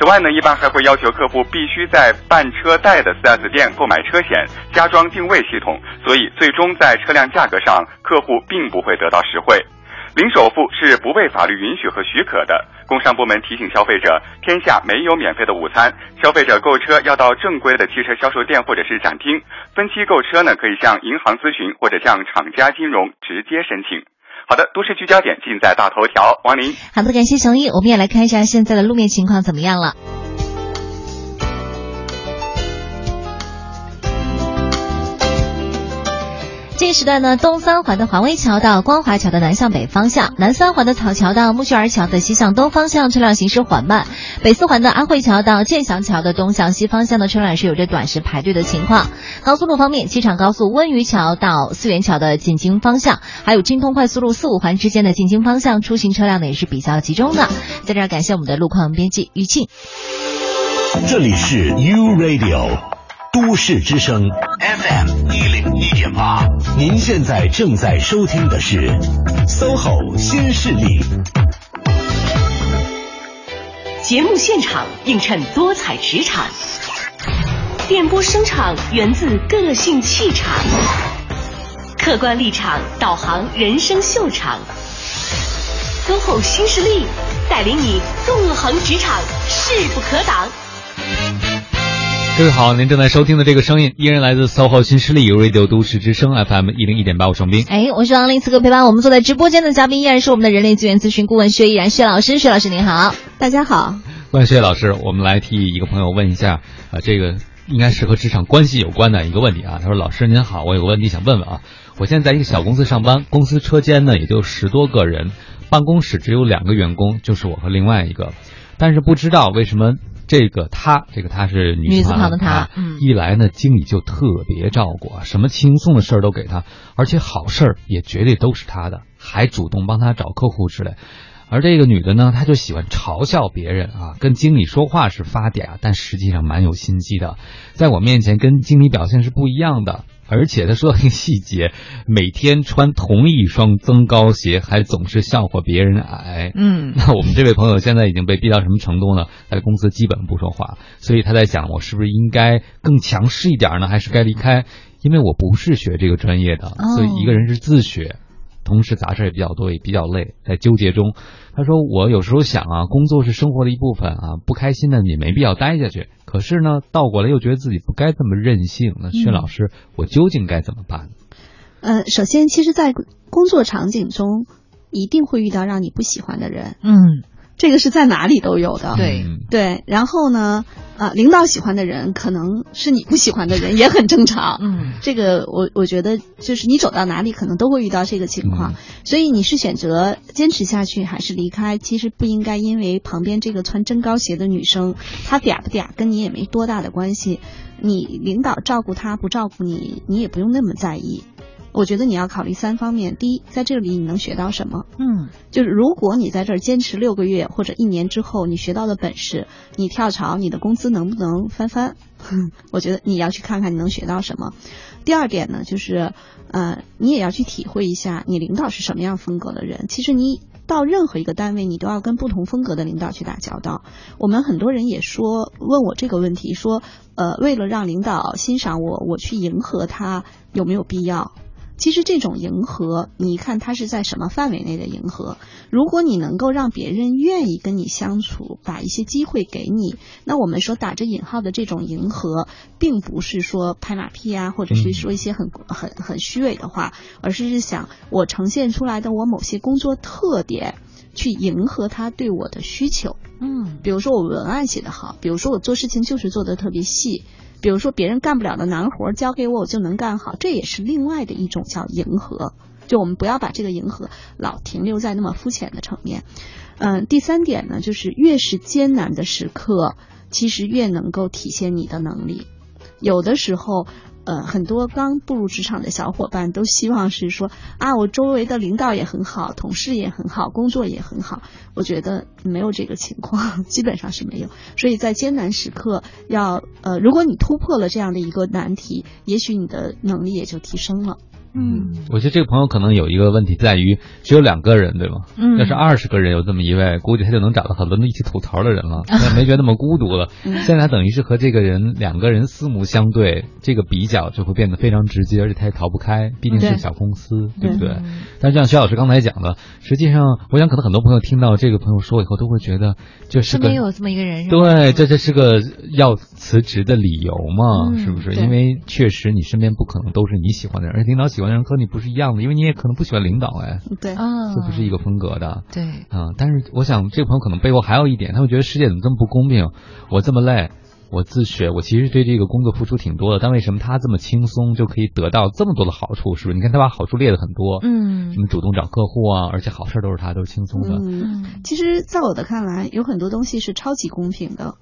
此外呢，一般还会要求客户必须在办车贷的 4S 店购买车险，加装定位系统，所以最终在车辆价格上，客户并不会得到实惠。零首付是不被法律允许和许可的。工商部门提醒消费者，天下没有免费的午餐。消费者购车要到正规的汽车销售店或者是展厅。分期购车呢，可以向银行咨询或者向厂家金融直接申请。好的，都市聚焦点尽在大头条。王林，好的，感谢熊毅。我们也来看一下现在的路面情况怎么样了。这时段呢，东三环的华威桥到光华桥的南向北方向，南三环的草桥到木樨儿桥的西向东方向车辆行驶缓慢；北四环的安慧桥到建祥桥的东向西方向的车辆是有着短时排队的情况。高速路方面，机场高速温榆桥到四元桥的进京方向，还有京通快速路四五环之间的进京方向出行车辆呢也是比较集中的。在这儿感谢我们的路况编辑于庆。这里是 U Radio 都市之声 FM 一零一点八，您现在正在收听的是 SOHO 新势力。节目现场映衬多彩职场，电波声场源自个性气场，客观立场导航人生秀场。SOHO 新势力带领你纵横职场，势不可挡。各位好，您正在收听的这个声音依然来自 SOHO 新势力 Radio 都市之声 FM 一零一点八，我是王斌。哎，我是王林，此刻陪伴我们坐在直播间的嘉宾依然是我们的人力资源咨询顾问薛毅然薛老师，薛老师您好，大家好。问薛老师，我们来替一个朋友问一下啊，这个应该是和职场关系有关的一个问题啊。他说：“老师您好，我有个问题想问问啊。我现在在一个小公司上班，公司车间呢也就十多个人，办公室只有两个员工，就是我和另外一个，但是不知道为什么。”这个她，这个她是女女字旁的她一来呢，经理就特别照顾啊，什么轻松的事儿都给她，而且好事儿也绝对都是她的，还主动帮她找客户之类。而这个女的呢，她就喜欢嘲笑别人啊，跟经理说话是发嗲，但实际上蛮有心机的，在我面前跟经理表现是不一样的。而且他说到一个细节，每天穿同一双增高鞋，还总是笑话别人矮。嗯 那我们这位朋友现在已经被逼到什么程度呢？他的公司基本不说话，所以他在想，我是不是应该更强势一点呢，还是该离开？因为我不是学这个专业的，哦所以一个人是自学。同时杂事也比较多，也比较累，在纠结中，他说：“我有时候想啊，工作是生活的一部分啊，不开心呢也没必要待下去。可是呢，倒过来又觉得自己不该这么任性。那薛嗯老师，我究竟该怎么办？呃，首先，其实，在工作场景中，一定会遇到让你不喜欢的人，嗯，这个是在哪里都有的。对嗯对，然后呢，呃，领导喜欢的人，可能是你不喜欢的人，也很正常。嗯，这个我我觉得就是你走到哪里，可能都会遇到这个情况。嗯所以你是选择坚持下去还是离开，其实不应该因为旁边这个穿增高鞋的女生，她嗲不嗲跟你也没多大的关系。你领导照顾她不照顾你，你也不用那么在意。我觉得你要考虑三方面：第一，在这里你能学到什么？嗯，就是如果你在这儿坚持六个月或者一年之后，你学到的本事，你跳槽，你的工资能不能翻番？我觉得你要去看看你能学到什么。第二点呢，就是呃，你也要去体会一下你领导是什么样风格的人。其实你到任何一个单位，你都要跟不同风格的领导去打交道。我们很多人也说问我这个问题，说呃，为了让领导欣赏我，我去迎合他有没有必要？其实这种迎合，你看他是在什么范围内的迎合？如果你能够让别人愿意跟你相处，把一些机会给你，那我们说打着引号的这种迎合，并不是说拍马屁啊，或者是说一些很很很虚伪的话，而是是想我呈现出来的我某些工作特点，去迎合他对我的需求。嗯，比如说我文案写得好，比如说我做事情就是做得特别细，比如说别人干不了的难活交给我，我就能干好，这也是另外的一种叫迎合。就我们不要把这个迎合老停留在那么肤浅的层面。嗯，第三点呢，就是越是艰难的时刻，其实越能够体现你的能力。有的时候，呃，很多刚步入职场的小伙伴都希望是说啊，我周围的领导也很好，同事也很好，工作也很好。我觉得没有这个情况，基本上是没有。所以在艰难时刻要，呃，如果你突破了这样的一个难题，也许你的能力也就提升了。嗯，我觉得这个朋友可能有一个问题在于只有两个人，对吗？嗯要是二十个人有这么一位，估计他就能找到很多一起吐槽的人了，也没觉得那么孤独了。嗯现在他等于是和这个人两个人四目相对，这个比较就会变得非常直接，而且他也逃不开，毕竟是小公司，对不对？嗯但是像薛老师刚才讲的，实际上我想可能很多朋友听到这个朋友说以后，都会觉得这是个身边有这么一个人，对，这这是个要辞职的理由嘛，嗯是不是？因为确实你身边不可能都是你喜欢的人，而且领导喜人和你不是一样的，因为你也可能不喜欢领导，哎，对，啊，这不是一个风格的。对，啊、但是我想这个朋友可能背后还有一点，他会觉得世界怎么这么不公平？我这么累，我自学，我其实对这个工作付出挺多的，但为什么他这么轻松就可以得到这么多的好处？是不是？你看他把好处列的很多，嗯什么主动找客户啊，而且好事都是他，都是轻松的。嗯，其实，在我的看来，有很多东西是超级公平的，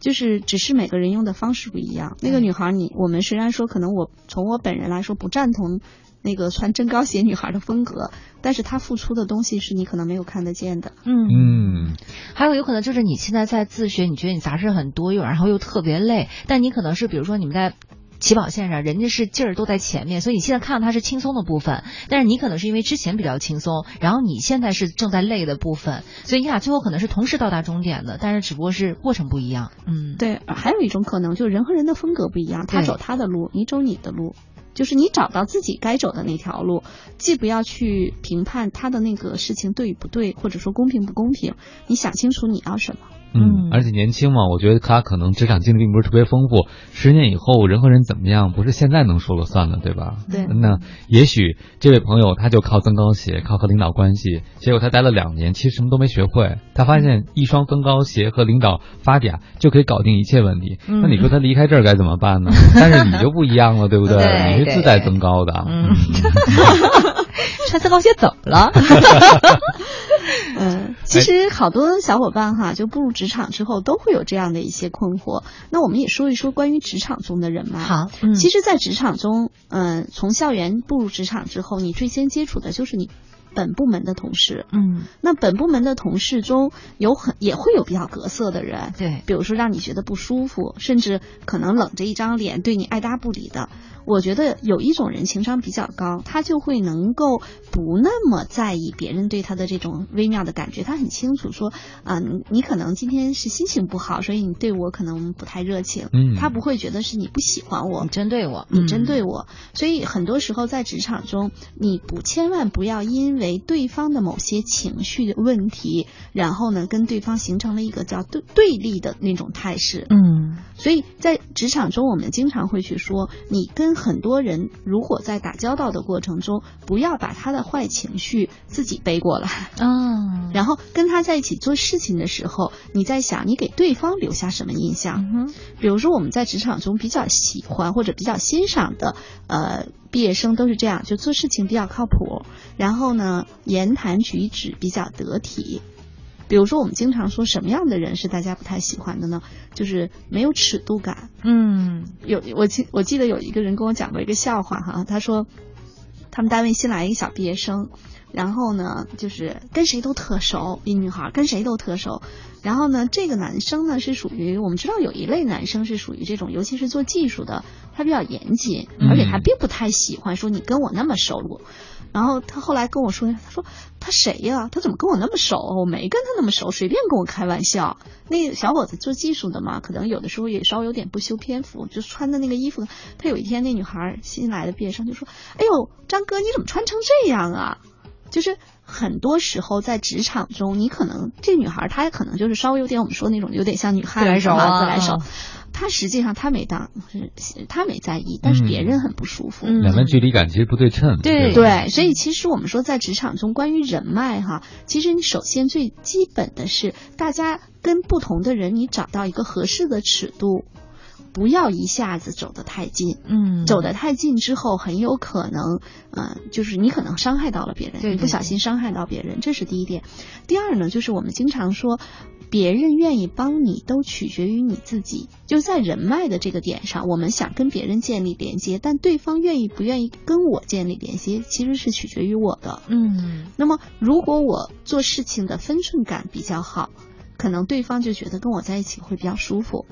就是只是每个人用的方式不一样。那个女孩你，我们虽然说可能我从我本人来说不赞同那个穿增高鞋女孩的风格，但是她付出的东西是你可能没有看得见的。嗯嗯，还有有可能就是你现在在自学，你觉得你杂事很多，又然后又特别累，但你可能是比如说你们在。起跑线上，人家是劲儿都在前面，所以你现在看到他是轻松的部分，但是你可能是因为之前比较轻松，然后你现在是正在累的部分，所以你俩最后可能是同时到达终点的，但是只不过是过程不一样。嗯，对，还有一种可能，就是人和人的风格不一样，他走他的路，你走你的路。就是你找到自己该走的那条路，既不要去评判他的那个事情对与不对，或者说公平不公平，你想清楚你要什么。嗯，而且年轻嘛，我觉得他可能职场经历并不是特别丰富，十年以后人和人怎么样，不是现在能说了算的，对吧？对那也许这位朋友他就靠增高鞋，靠和领导关系，结果他待了两年，其实什么都没学会。他发现一双增高鞋和领导发嗲就可以搞定一切问题。嗯那你说他离开这儿该怎么办呢？但是你就不一样了，对不对？对你是自带增高的。嗯 穿三高鞋怎么了？嗯，其实好多小伙伴哈，就步入职场之后都会有这样的一些困惑。那我们也说一说关于职场中的人脉。好，嗯，其实，在职场中，嗯，从校园步入职场之后，你最先接触的就是你。本部门的同事，嗯，那本部门的同事中有很也会有比较隔色的人，对，比如说让你觉得不舒服，甚至可能冷着一张脸对你爱搭不理的。我觉得有一种人情商比较高，他就会能够不那么在意别人对他的这种微妙的感觉，他很清楚说啊，你你可能今天是心情不好，所以你对我可能不太热情，嗯，他不会觉得是你不喜欢我，你针对我，你针对我，所以很多时候在职场中，你不千万不要因为对方的某些情绪的问题，然后呢跟对方形成了一个叫对对立的那种态势，嗯，所以在职场中，我们经常会去说，你跟很多人如果在打交道的过程中，不要把他的坏情绪自己背过来，嗯，然后跟他在一起做事情的时候，你在想你给对方留下什么印象？嗯比如说我们在职场中比较喜欢或者比较欣赏的，呃，毕业生都是这样，就做事情比较靠谱，然后呢，言谈举止比较得体。比如说，我们经常说什么样的人是大家不太喜欢的呢？就是没有尺度感。嗯，有我记我记得有一个人跟我讲过一个笑话哈，他说他们单位新来一个小毕业生，然后呢就是跟谁都特熟，一女孩跟谁都特熟。然后呢，这个男生呢是属于我们知道有一类男生是属于这种，尤其是做技术的，他比较严谨，而且他并不太喜欢说你跟我那么熟。然后他后来跟我说，他说他谁呀？他怎么跟我那么熟？我没跟他那么熟，随便跟我开玩笑。那个小伙子做技术的嘛，可能有的时候也稍微有点不修边幅，就穿的那个衣服。他有一天，那女孩新来的毕业生就说：“哎呦，张哥，你怎么穿成这样啊？”就是很多时候在职场中，你可能这女孩她可能就是稍微有点我们说那种有点像女汉子啊，自来熟。他实际上他没当，是他没在意，但是别人很不舒服。嗯两边距离感其实不对称。对对，所以其实我们说在职场中，关于人脉哈，其实你首先最基本的是，大家跟不同的人，你找到一个合适的尺度，不要一下子走得太近。嗯，走得太近之后，很有可能，嗯，就是你可能伤害到了别人，对你不小心伤害到别人，这是第一点。第二呢，就是我们经常说。别人愿意帮你，都取决于你自己。就在人脉的这个点上，我们想跟别人建立连接，但对方愿意不愿意跟我建立连接，其实是取决于我的。嗯，那么如果我做事情的分寸感比较好，可能对方就觉得跟我在一起会比较舒服。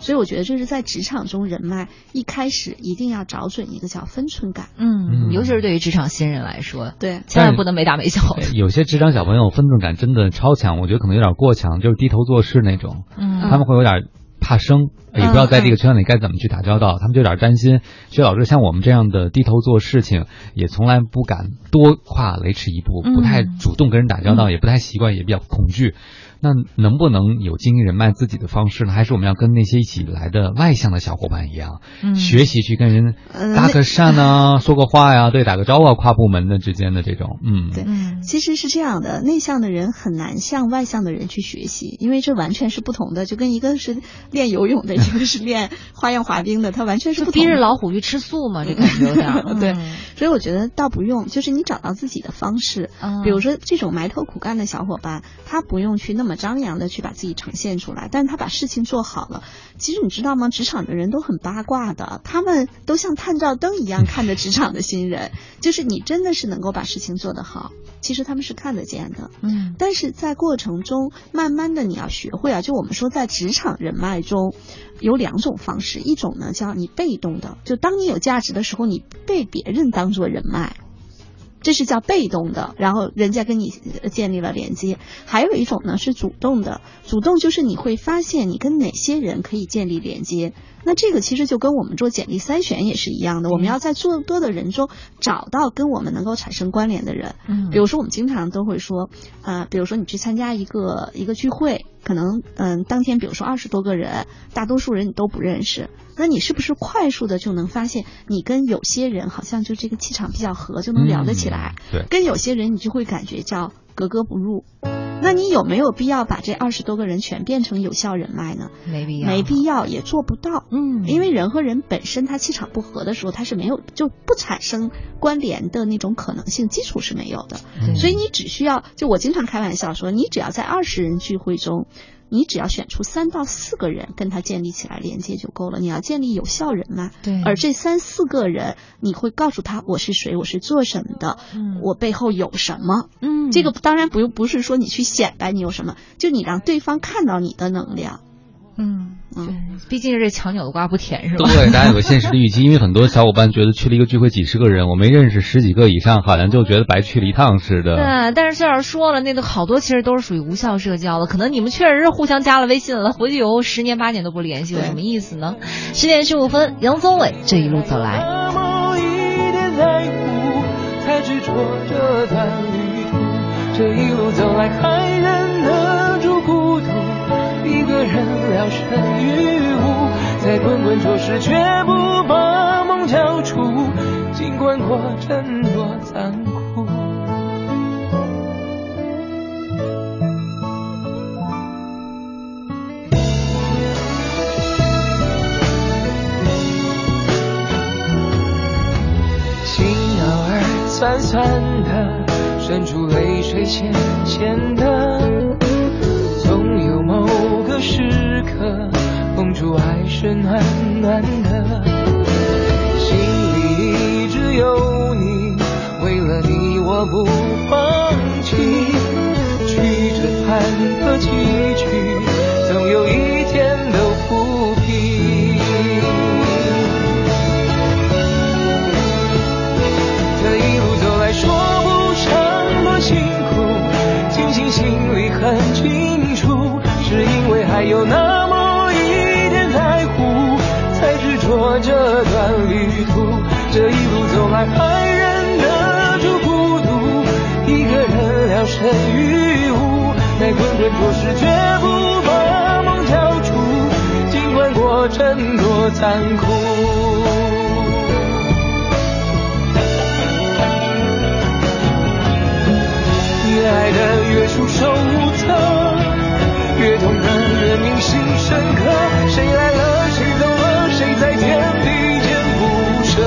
所以我觉得这是在职场中人脉一开始一定要找准一个叫分寸感。嗯，尤其是对于职场新人来说，对，千万不能没大没小。有些职场小朋友分寸感真的超强，我觉得可能有点过强，就是低头做事那种。嗯，他们会有点怕生，也不知道在这个圈子里该怎么去打交道，他们就有点担心。薛老师像我们这样的低头做事情，也从来不敢多跨雷池一步，不太主动跟人打交道，也不太习惯，也比较恐惧。那能不能有经营人脉自己的方式呢？还是我们要跟那些一起来的外向的小伙伴一样，嗯、学习去跟人搭个讪啊，说个话呀，对，打个招呼啊，跨部门的之间的这种，嗯，对，其实是这样的，内向的人很难向外向的人去学习，因为这完全是不同的，就跟一个是练游泳的，一个是练花样滑冰的，他完全是不同。逼着老虎去吃素嘛，这感觉有点。对，所以我觉得倒不用，就是你找到自己的方式，嗯、比如说这种埋头苦干的小伙伴，他不用去那么。张扬的去把自己呈现出来，但是他把事情做好了。其实你知道吗？职场的人都很八卦的，他们都像探照灯一样看着职场的新人。就是你真的是能够把事情做得好，其实他们是看得见的。嗯，但是在过程中，慢慢的你要学会啊，就我们说在职场人脉中有两种方式，一种呢叫你被动的，就当你有价值的时候，你被别人当做人脉。这是叫被动的，然后人家跟你建立了连接。还有一种呢是主动的，主动就是你会发现你跟哪些人可以建立连接。那这个其实就跟我们做简历筛选也是一样的，我们要在众多的人中找到跟我们能够产生关联的人。嗯，比如说我们经常都会说，呃，比如说你去参加一个一个聚会，可能嗯当天比如说二十多个人，大多数人你都不认识，那你是不是快速的就能发现你跟有些人好像就这个气场比较合，就能聊得起来？对，跟有些人你就会感觉叫格格不入。那那你有没有必要把这二十多个人全变成有效人脉呢？没必要，没必要，也做不到。嗯，因为人和人本身他气场不合的时候，他是没有就不产生关联的那种可能性，基础是没有的。所以你只需要，就我经常开玩笑说，你只要在二十人聚会中。你只要选出三到四个人跟他建立起来连接就够了。你要建立有效人脉，对。而这三四个人，你会告诉他我是谁，我是做什么的，嗯，我背后有什么，嗯，这个当然不用不是说你去显摆你有什么，就你让对方看到你的能量。嗯嗯，毕竟是这强扭的瓜不甜是吧？对，大家有个现实的预期，因为很多小伙伴觉得去了一个聚会几十个人，我没认识十几个以上，好像就觉得白去了一趟似的。对，但是谢老师说了，那个好多其实都是属于无效社交的，可能你们确实是互相加了微信了，回去以后十年八年都不联系，有什么意思呢？十点十五分，杨宗纬这一路走来。这一路走来，还忍人聊胜于无，在滚滚浊世绝不把梦交出，尽管过程多残酷。心偶尔酸酸的，渗出泪水咸咸的。时刻捧出爱是暖暖的，心里一直有你，为了你我不放弃，曲折坎坷崎岖，总有一天还有那么一点在乎，才执着这段旅途。这一路走来，还忍得住孤独，一个人聊胜于无。在滚滚浊世，绝不把梦交出，尽管过程多残酷。越爱的越束手无策。越痛深刻，谁来了谁走了，谁在天地间不舍。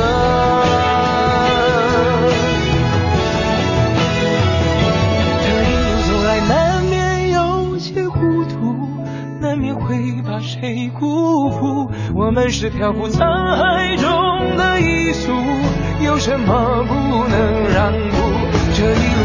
这一路走来，难免有些糊涂，难免会把谁辜负。我们是漂浮沧海中的一粟，有什么不能让步？这一路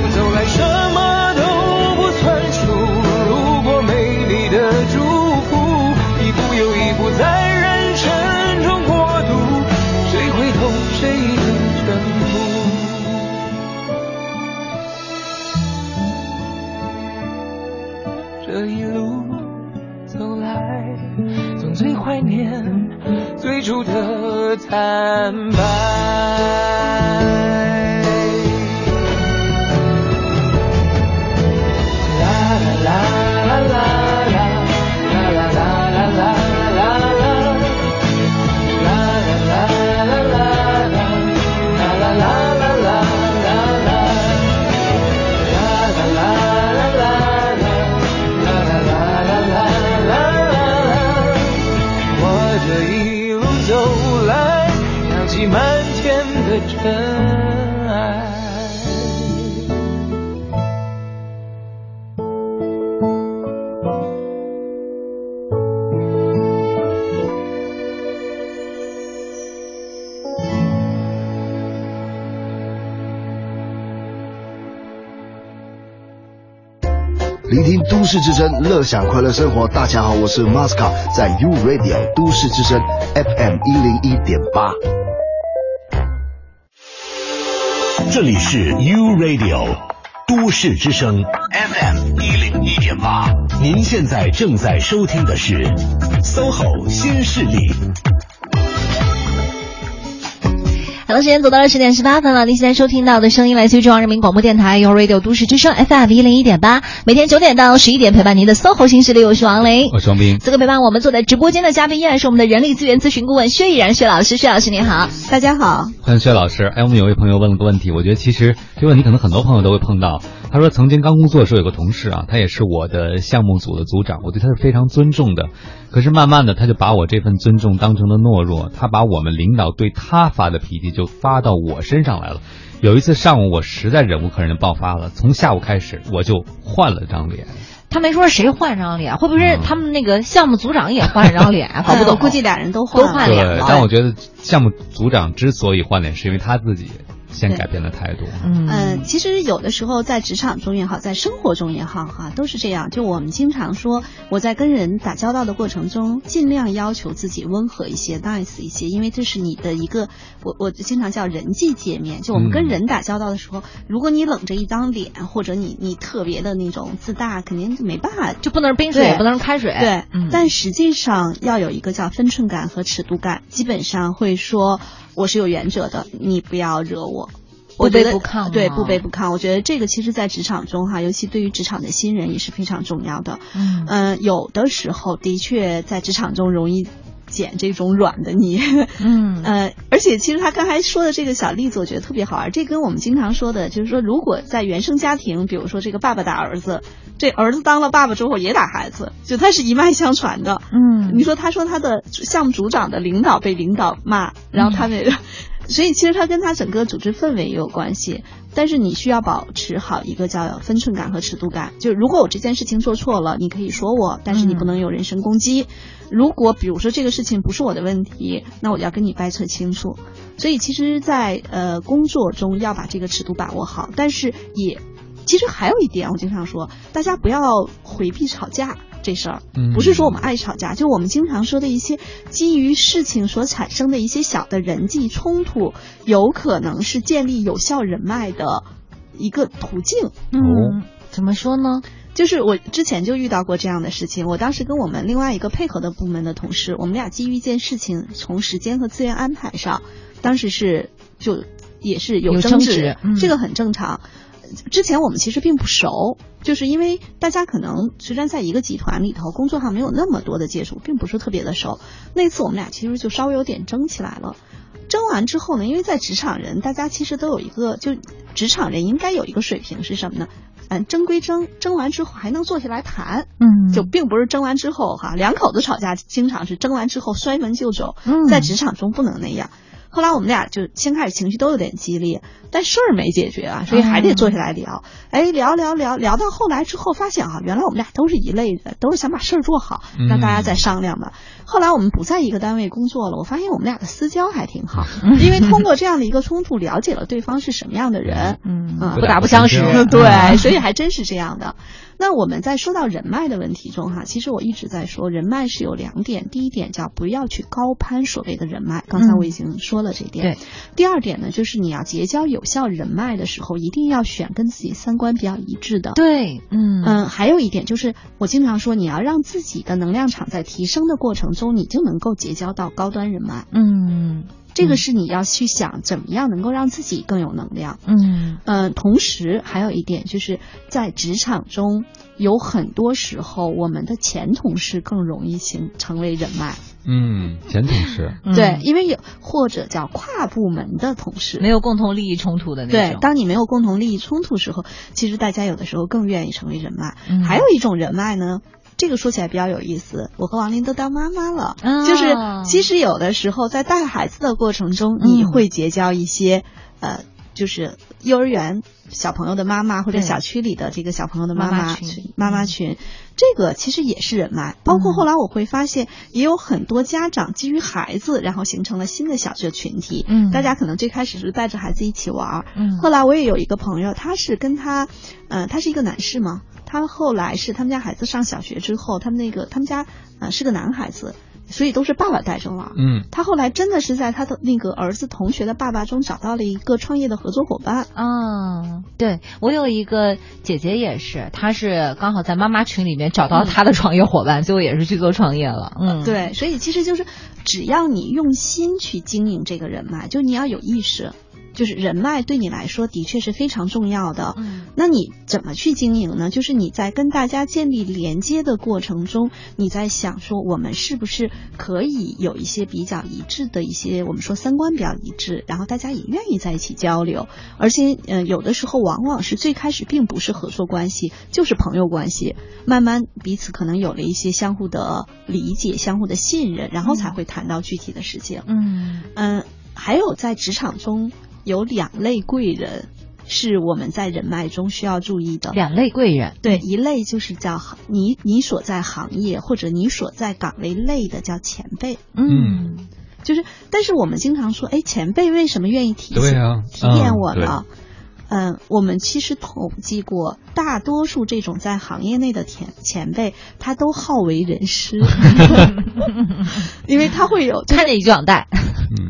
住的坦白。市之声，乐享快乐生活。大家好，我是 Masca，在 U Radio 都市之声 FM 一零一点八。这里是 U Radio 都市之声 FM 一零一点八。您现在正在收听的是 SOHO 新势力。好的，时间走到了十点十八分了。您现在收听到的声音来自于中央人民广播电台 u Radio 都市之声 FM 一零一点八，每天九点到十一点陪伴您的 SOHO 新势力，我是王琳，我是王斌。此刻陪伴我们坐在直播间的嘉宾依然是我们的人力资源咨询顾问薛毅然薛老师，薛老师您好，大家好，欢迎薛老师。哎，我们有位朋友问了个问题，我觉得其实这个问题可能很多朋友都会碰到。他说，曾经刚工作的时候有个同事啊，他也是我的项目组的组长，我对他是非常尊重的。可是慢慢的，他就把我这份尊重当成了懦弱，他把我们领导对他发的脾气就发到我身上来了。有一次上午，我实在忍无可忍爆发了，从下午开始我就换了张脸。他没说谁换张脸，会不会是他们那个项目组长也换了张脸？搞不懂，估计俩人都都换脸了。但我觉得项目组长之所以换脸，是因为他自己。先改变了态度。嗯，其实有的时候在职场中也好，在生活中也好，哈，都是这样。就我们经常说，我在跟人打交道的过程中，尽量要求自己温和一些、nice 一些，因为这是你的一个，我我经常叫人际界面。就我们跟人打交道的时候，如果你冷着一张脸，或者你你特别的那种自大，肯定就没办法，就不能是冰水，也不能是开水。对，但实际上要有一个叫分寸感和尺度感，基本上会说。我是有原则的，你不要惹我，我不卑不亢。对，不卑不亢。我觉得这个其实，在职场中哈，尤其对于职场的新人也是非常重要的。嗯，有的时候的确在职场中容易。捡这种软的泥，嗯 呃，而且其实他刚才说的这个小例子，我觉得特别好玩。这跟我们经常说的，就是说，如果在原生家庭，比如说这个爸爸打儿子，这儿子当了爸爸之后也打孩子，就他是一脉相传的。嗯，你说他说他的项目组长的领导被领导骂，然后他那个，所以其实他跟他整个组织氛围也有关系。但是你需要保持好一个叫分寸感和尺度感。就如果我这件事情做错了，你可以说我，但是你不能有人身攻击。如果比如说这个事情不是我的问题，那我要跟你掰扯清楚。所以其实，在呃工作中要把这个尺度把握好，但是也其实还有一点，我经常说，大家不要回避吵架这事儿。嗯不是说我们爱吵架，就我们经常说的一些基于事情所产生的一些小的人际冲突，有可能是建立有效人脉的一个途径。嗯，怎么说呢？就是我之前就遇到过这样的事情，我当时跟我们另外一个配合的部门的同事，我们俩基于一件事情，从时间和资源安排上，当时是就也是有争执，这个很正常。之前我们其实并不熟，就是因为大家可能虽然在一个集团里头，工作上没有那么多的接触，并不是特别的熟。那次我们俩其实就稍微有点争起来了。争完之后呢，因为在职场人，大家其实都有一个，就职场人应该有一个水平是什么呢？嗯，争归争，争完之后还能坐下来谈，嗯，就并不是争完之后哈，两口子吵架经常是争完之后摔门就走，嗯在职场中不能那样。后来我们俩就先开始情绪都有点激烈，但事儿没解决啊，所以还得坐下来聊。哎，聊聊聊聊到后来之后，发现啊，原来我们俩都是一类的，都是想把事儿做好，让大家再商量吧。后来我们不在一个单位工作了，我发现我们俩的私交还挺好，因为通过这样的一个冲突，了解了对方是什么样的人，嗯，不打不相识，对，所以还真是这样的。那我们在说到人脉的问题中，哈，其实我一直在说，人脉是有两点。第一点叫不要去高攀所谓的人脉，刚才我已经说了这一点。对。第二点呢，就是你要结交有效人脉的时候，一定要选跟自己三观比较一致的。对，嗯嗯。还有一点就是，我经常说，你要让自己的能量场在提升的过程中，你就能够结交到高端人脉。嗯。这个是你要去想怎么样能够让自己更有能量。嗯嗯，同时还有一点就是在职场中有很多时候，我们的前同事更容易形成为人脉。嗯，前同事对，因为有或者叫跨部门的同事，没有共同利益冲突的那种。对，当你没有共同利益冲突时候，其实大家有的时候更愿意成为人脉。还有一种人脉呢。这个说起来比较有意思，我和王林都当妈妈了，就是其实有的时候在带孩子的过程中，你会结交一些呃，就是幼儿园小朋友的妈妈或者小区里的这个小朋友的妈妈群，妈妈群，这个其实也是人脉。包括后来我会发现，也有很多家长基于孩子，然后形成了新的小学群体。嗯，大家可能最开始是带着孩子一起玩，嗯，后来我也有一个朋友，他是跟他，嗯，他是一个男士嘛。他后来是他们家孩子上小学之后，他们那个他们家呃是个男孩子，所以都是爸爸带着玩。嗯，他后来真的是在他的那个儿子同学的爸爸中找到了一个创业的合作伙伴。啊，对我有一个姐姐也是，她是刚好在妈妈群里面找到她的创业伙伴，最后也是去做创业了。嗯，对，所以其实就是只要你用心去经营这个人脉，就你要有意识。就是人脉对你来说的确是非常重要的。嗯，那你怎么去经营呢？就是你在跟大家建立连接的过程中，你在想说我们是不是可以有一些比较一致的一些，我们说三观比较一致，然后大家也愿意在一起交流。而且，呃，有的时候往往是最开始并不是合作关系，就是朋友关系，慢慢彼此可能有了一些相互的理解、相互的信任，然后才会谈到具体的事情。嗯嗯，还有在职场中。有两类贵人是我们在人脉中需要注意的。两类贵人，对，一类就是叫你你所在行业或者你所在岗位类的叫前辈。嗯，就是，但是我们经常说，哎，前辈为什么愿意提对啊提点我嗯呢？嗯，我们其实统计过，大多数这种在行业内的前前辈，他都好为人师，因为他会有看见一句两带。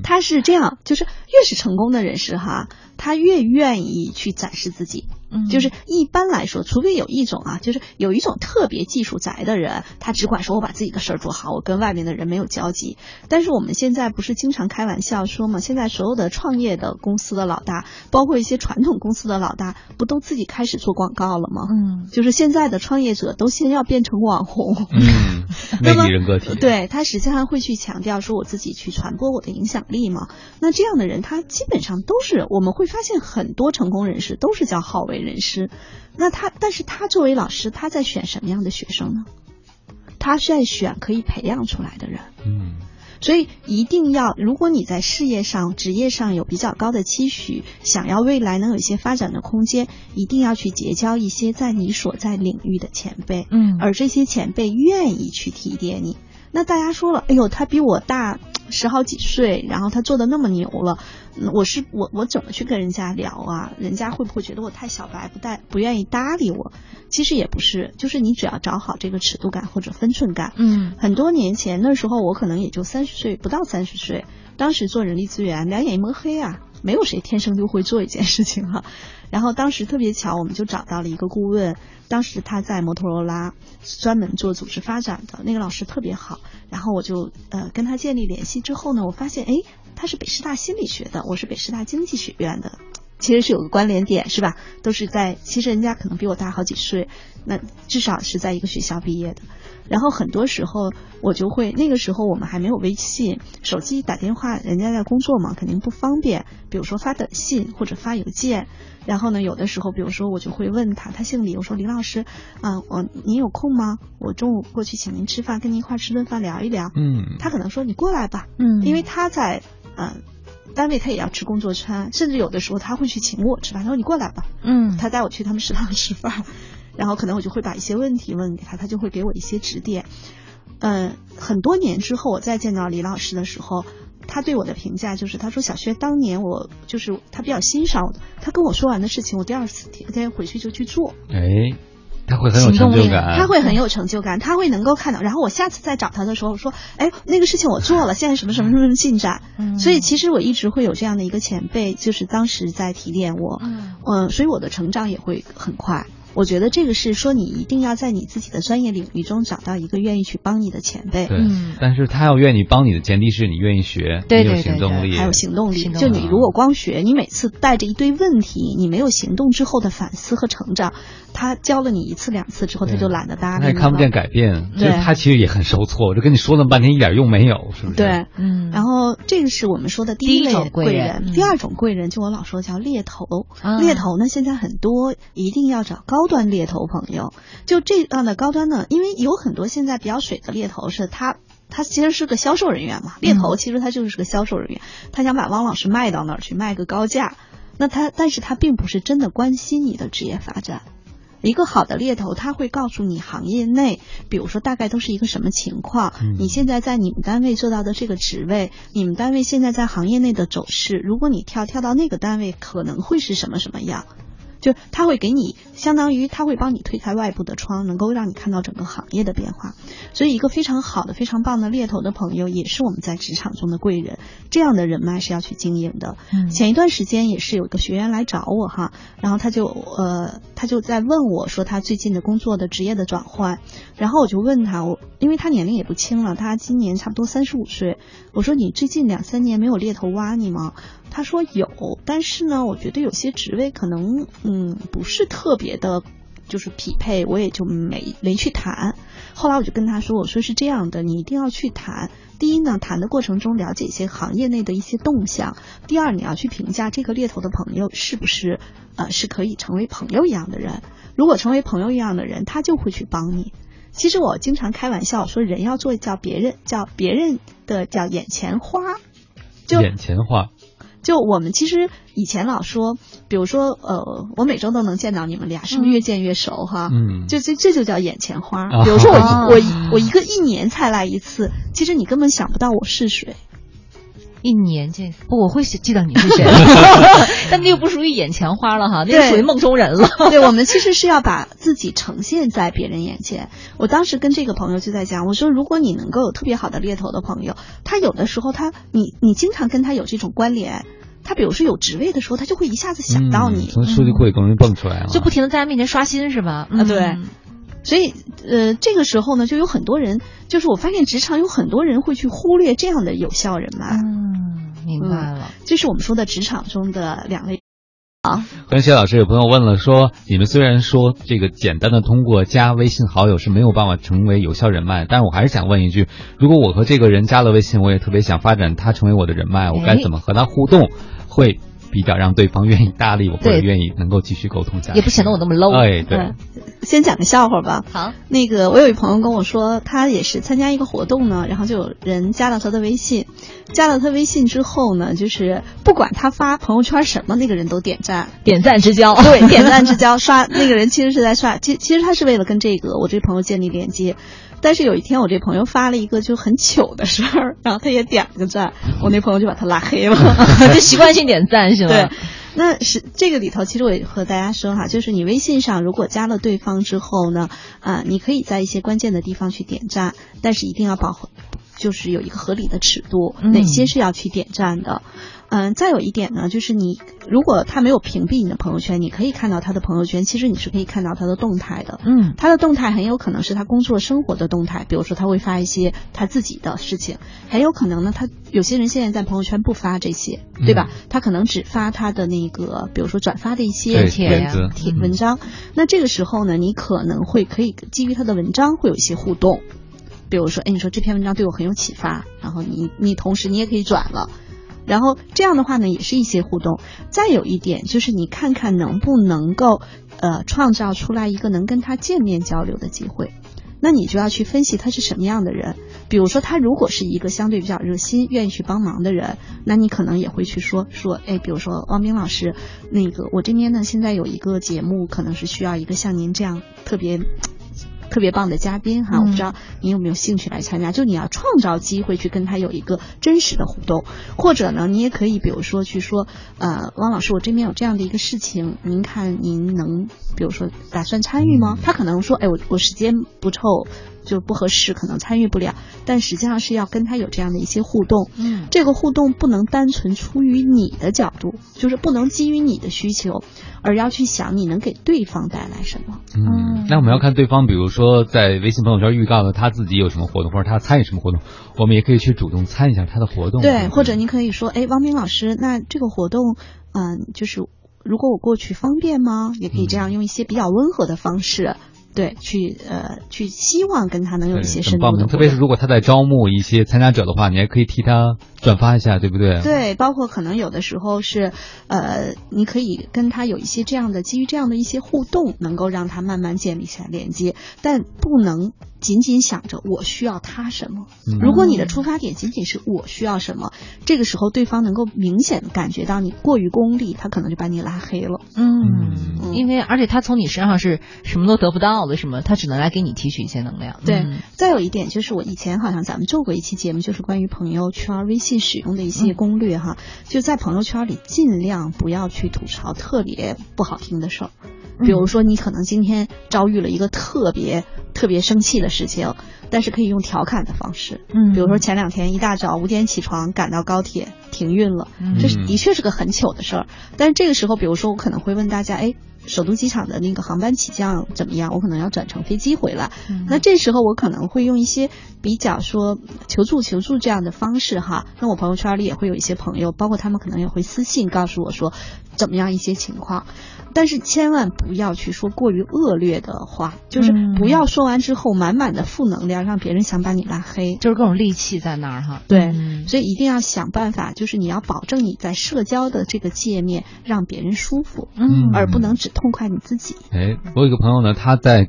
他是这样，就是越是成功的人士哈，他越愿意去展示自己。嗯就是一般来说，除非有一种啊，就是有一种特别技术宅的人，他只管说我把自己的事儿做好，我跟外面的人没有交集。但是我们现在不是经常开玩笑说嘛，现在所有的创业的公司的老大，包括一些传统公司的老大，不都自己开始做广告了吗？嗯，就是现在的创业者都先要变成网红。嗯，那么人格体。对他实际上会去强调说我自己去传播我的影响力嘛。那这样的人，他基本上都是我们会发现很多成功人士都是叫好为人师。那他，但是他作为老师，他在选什么样的学生呢？他是在选可以培养出来的人。嗯。所以一定要，如果你在事业上、职业上有比较高的期许，想要未来能有一些发展的空间，一定要去结交一些在你所在领域的前辈。嗯，而这些前辈愿意去提点你。那大家说了，哎呦，他比我大十好几岁，然后他做的那么牛了，我是我我怎么去跟人家聊啊？人家会不会觉得我太小白，不带不愿意搭理我？其实也不是，就是你只要找好这个尺度感或者分寸感。嗯，很多年前那时候我可能也就三十岁，不到三十岁，当时做人力资源，两眼一抹黑啊，没有谁天生就会做一件事情哈、然后当时特别巧，我们就找到了一个顾问，当时他在摩托罗拉专门做组织发展的那个老师特别好，然后我就呃跟他建立联系之后呢，我发现哎他是北师大心理学的，我是北师大经济学院的。其实是有个关联点，是吧？都是在，其实人家可能比我大好几岁，那至少是在一个学校毕业的。然后很多时候我就会，那个时候我们还没有微信，手机打电话，人家在工作嘛，肯定不方便。比如说发短信或者发邮件，然后呢，有的时候，比如说我就会问他，他姓李，我说李老师，啊、呃，我您有空吗？我中午过去请您吃饭，跟您一块儿吃顿饭聊一聊。嗯，他可能说你过来吧，嗯，因为他在嗯。呃单位他也要吃工作餐，甚至有的时候他会去请我吃饭。他说你过来吧，嗯，他带我去他们食堂吃饭，然后可能我就会把一些问题问给他，他就会给我一些指点。嗯，很多年之后我再见到李老师的时候，他对我的评价就是，他说小薛当年我就是他比较欣赏我的，他跟我说完的事情，我第二次天回去就去做。哎。他会很有成就感，他会很有成就感，他会能够看到。然后我下次再找他的时候我说，哎，那个事情我做了，现在什么什么什么进展。嗯，所以其实我一直会有这样的一个前辈，就是当时在提点我，嗯，嗯，所以我的成长也会很快。我觉得这个是说，你一定要在你自己的专业领域中找到一个愿意去帮你的前辈。对，嗯，但是他要愿意帮你的前提是你愿意学，对对你有行动力，还有行动力。就你如果光学，你每次带着一堆问题，你没有行动之后的反思和成长，他教了你一次两次之后，他就懒得搭理你他也看不见改变，对他其实也很受挫。我就跟你说了半天，一点用没有，是不是？对，嗯。然后这个是我们说的第一类种贵人，嗯、第二种贵人就我老说叫猎头。啊、猎头呢，现在很多一定要找高端猎头朋友。就这样的高端呢，因为有很多现在比较水的猎头是他。他其实是个销售人员嘛，猎头其实他就是个销售人员，嗯、他想把汪老师卖到那儿去，卖个高价。那他，但是他并不是真的关心你的职业发展。一个好的猎头，他会告诉你行业内，比如说大概都是一个什么情况，嗯、你现在在你们单位做到的这个职位，你们单位现在在行业内的走势，如果你跳跳到那个单位，可能会是什么什么样。就他会给你相当于他会帮你推开外部的窗，能够让你看到整个行业的变化。所以一个非常好的、非常棒的猎头的朋友，也是我们在职场中的贵人。这样的人脉是要去经营的。嗯前一段时间也是有一个学员来找我哈，然后他就呃他就在问我说他最近的工作的职业的转换，然后我就问他我因为他年龄也不轻了，他今年差不多三十五岁，我说你最近两三年没有猎头挖你吗？他说有，但是呢，我觉得有些职位可能嗯不是特别的。就是匹配，我也就没没去谈。后来我就跟他说：“我说是这样的，你一定要去谈。第一呢，谈的过程中了解一些行业内的一些动向；第二，你要去评价这个猎头的朋友是不是呃是可以成为朋友一样的人。如果成为朋友一样的人，他就会去帮你。其实我经常开玩笑说，人要做叫别人叫别人的叫眼前花，就眼前花。就我们其实以前老说，比如说呃，我每周都能见到你们俩，是不是越见越熟哈？嗯就这这就叫眼前花。啊比如说我一我一我一个一年才来一次，其实你根本想不到我是谁。一年见不，我会记得你是谁，但那又不属于眼前花了哈，那对属于梦中人了。对，我们其实是要把自己呈现在别人眼前。我当时跟这个朋友就在讲，我说如果你能够有特别好的猎头的朋友，他有的时候他你你经常跟他有这种关联，他比如说有职位的时候，他就会一下子想到你，嗯从数据库里更容易蹦出来了。就不停的在他面前刷新是吧？啊，对。所以，呃，这个时候呢，就有很多人，就是我发现职场有很多人会去忽略这样的有效人脉。嗯，明白了。这是我们说的职场中的两类。啊，关于谢老师，有朋友问了说，你们虽然说这个简单的通过加微信好友是没有办法成为有效人脉，但是我还是想问一句，如果我和这个人加了微信，我也特别想发展他成为我的人脉，我该怎么和他互动，会比较让对方愿意搭理我，或者愿意能够继续沟通下去？也不显得我那么 low。哎，对。嗯先讲个笑话吧。好，那个我有一朋友跟我说，他也是参加一个活动呢，然后就有人加了他的微信，加了他微信之后呢，就是不管他发朋友圈什么，那个人都点赞，点赞之交。对，点赞之交，刷那个人其实是在刷，其其实他是为了跟这个我这朋友建立连接。但是有一天，我这朋友发了一个就很糗的事儿，然后他也点了个赞，我那朋友就把他拉黑了，就习惯性点赞是吗？对，那是这个里头，其实我也和大家说哈，就是你微信上如果加了对方之后呢，啊、你可以在一些关键的地方去点赞，但是一定要保护，就是有一个合理的尺度，嗯哪些是要去点赞的。嗯，再有一点呢，就是你如果他没有屏蔽你的朋友圈，你可以看到他的朋友圈，其实你是可以看到他的动态的。嗯，他的动态很有可能是他工作生活的动态，比如说他会发一些他自己的事情，很有可能呢，他有些人现在在朋友圈不发这些，对吧？他可能只发他的那个，比如说转发的一些对帖帖子帖文章。那这个时候呢，你可能会可以基于他的文章会有一些互动，比如说，哎，你说这篇文章对我很有启发，然后你你同时你也可以转了。然后这样的话呢，也是一些互动。再有一点就是，你看看能不能够，呃，创造出来一个能跟他见面交流的机会。那你就要去分析他是什么样的人。比如说，他如果是一个相对比较热心、愿意去帮忙的人，那你可能也会去说说，哎，比如说汪冰老师，那个我这边呢现在有一个节目，可能是需要一个像您这样特别。特别棒的嘉宾哈，嗯我不知道你有没有兴趣来参加？就你要创造机会去跟他有一个真实的互动，或者呢，你也可以比如说去说，呃，汪老师，我这边有这样的一个事情，您看您能，比如说打算参与吗？他可能说，哎，我我时间不凑，就不合适，可能参与不了。但实际上是要跟他有这样的一些互动，嗯，这个互动不能单纯出于你的角度，就是不能基于你的需求，而要去想你能给对方带来什么。嗯，那我们要看对方，比如说在微信朋友圈预告了他自己有什么活动，或者他参与什么活动，我们也可以去主动参与一下他的活动。对，或者你可以说，哎，汪冰老师，那这个活动，嗯、就是如果我过去方便吗？也可以这样用一些比较温和的方式，对，去呃去希望跟他能有一些深度的互动。特别是如果他在招募一些参加者的话，你还可以替他转发一下，对不对？对，包括可能有的时候是，呃，你可以跟他有一些这样的，基于这样的一些互动，能够让他慢慢建立起来连接，但不能仅仅想着我需要他什么。嗯如果你的出发点仅仅是我需要什么，这个时候对方能够明显的感觉到你过于功利，他可能就把你拉黑了。嗯，嗯因为而且他从你身上是什么都得不到的，什么他只能来给你提取一些能量。对，嗯再有一点就是我以前好像咱们做过一期节目，就是关于朋友圈微信使用的一些攻略哈，就在朋友圈里尽量不要去吐槽特别不好听的事儿。比如说，你可能今天遭遇了一个特别特别生气的事情，但是可以用调侃的方式。嗯比如说前两天一大早五点起床赶到高铁停运了，嗯这是的确是个很糗的事儿。但是这个时候，比如说我可能会问大家，哎，首都机场的那个航班起降怎么样？我可能要转乘飞机回来。嗯那这时候我可能会用一些比较说求助求助这样的方式哈。那我朋友圈里也会有一些朋友，包括他们可能也会私信告诉我说怎么样一些情况。但是千万不要去说过于恶劣的话，就是嗯不要说完之后满满的负能量，让别人想把你拉黑。就是各种戾气在那儿哈。对，嗯所以一定要想办法，就是你要保证你在社交的这个界面让别人舒服，嗯而不能只痛快你自己。哎，我有一个朋友呢，他在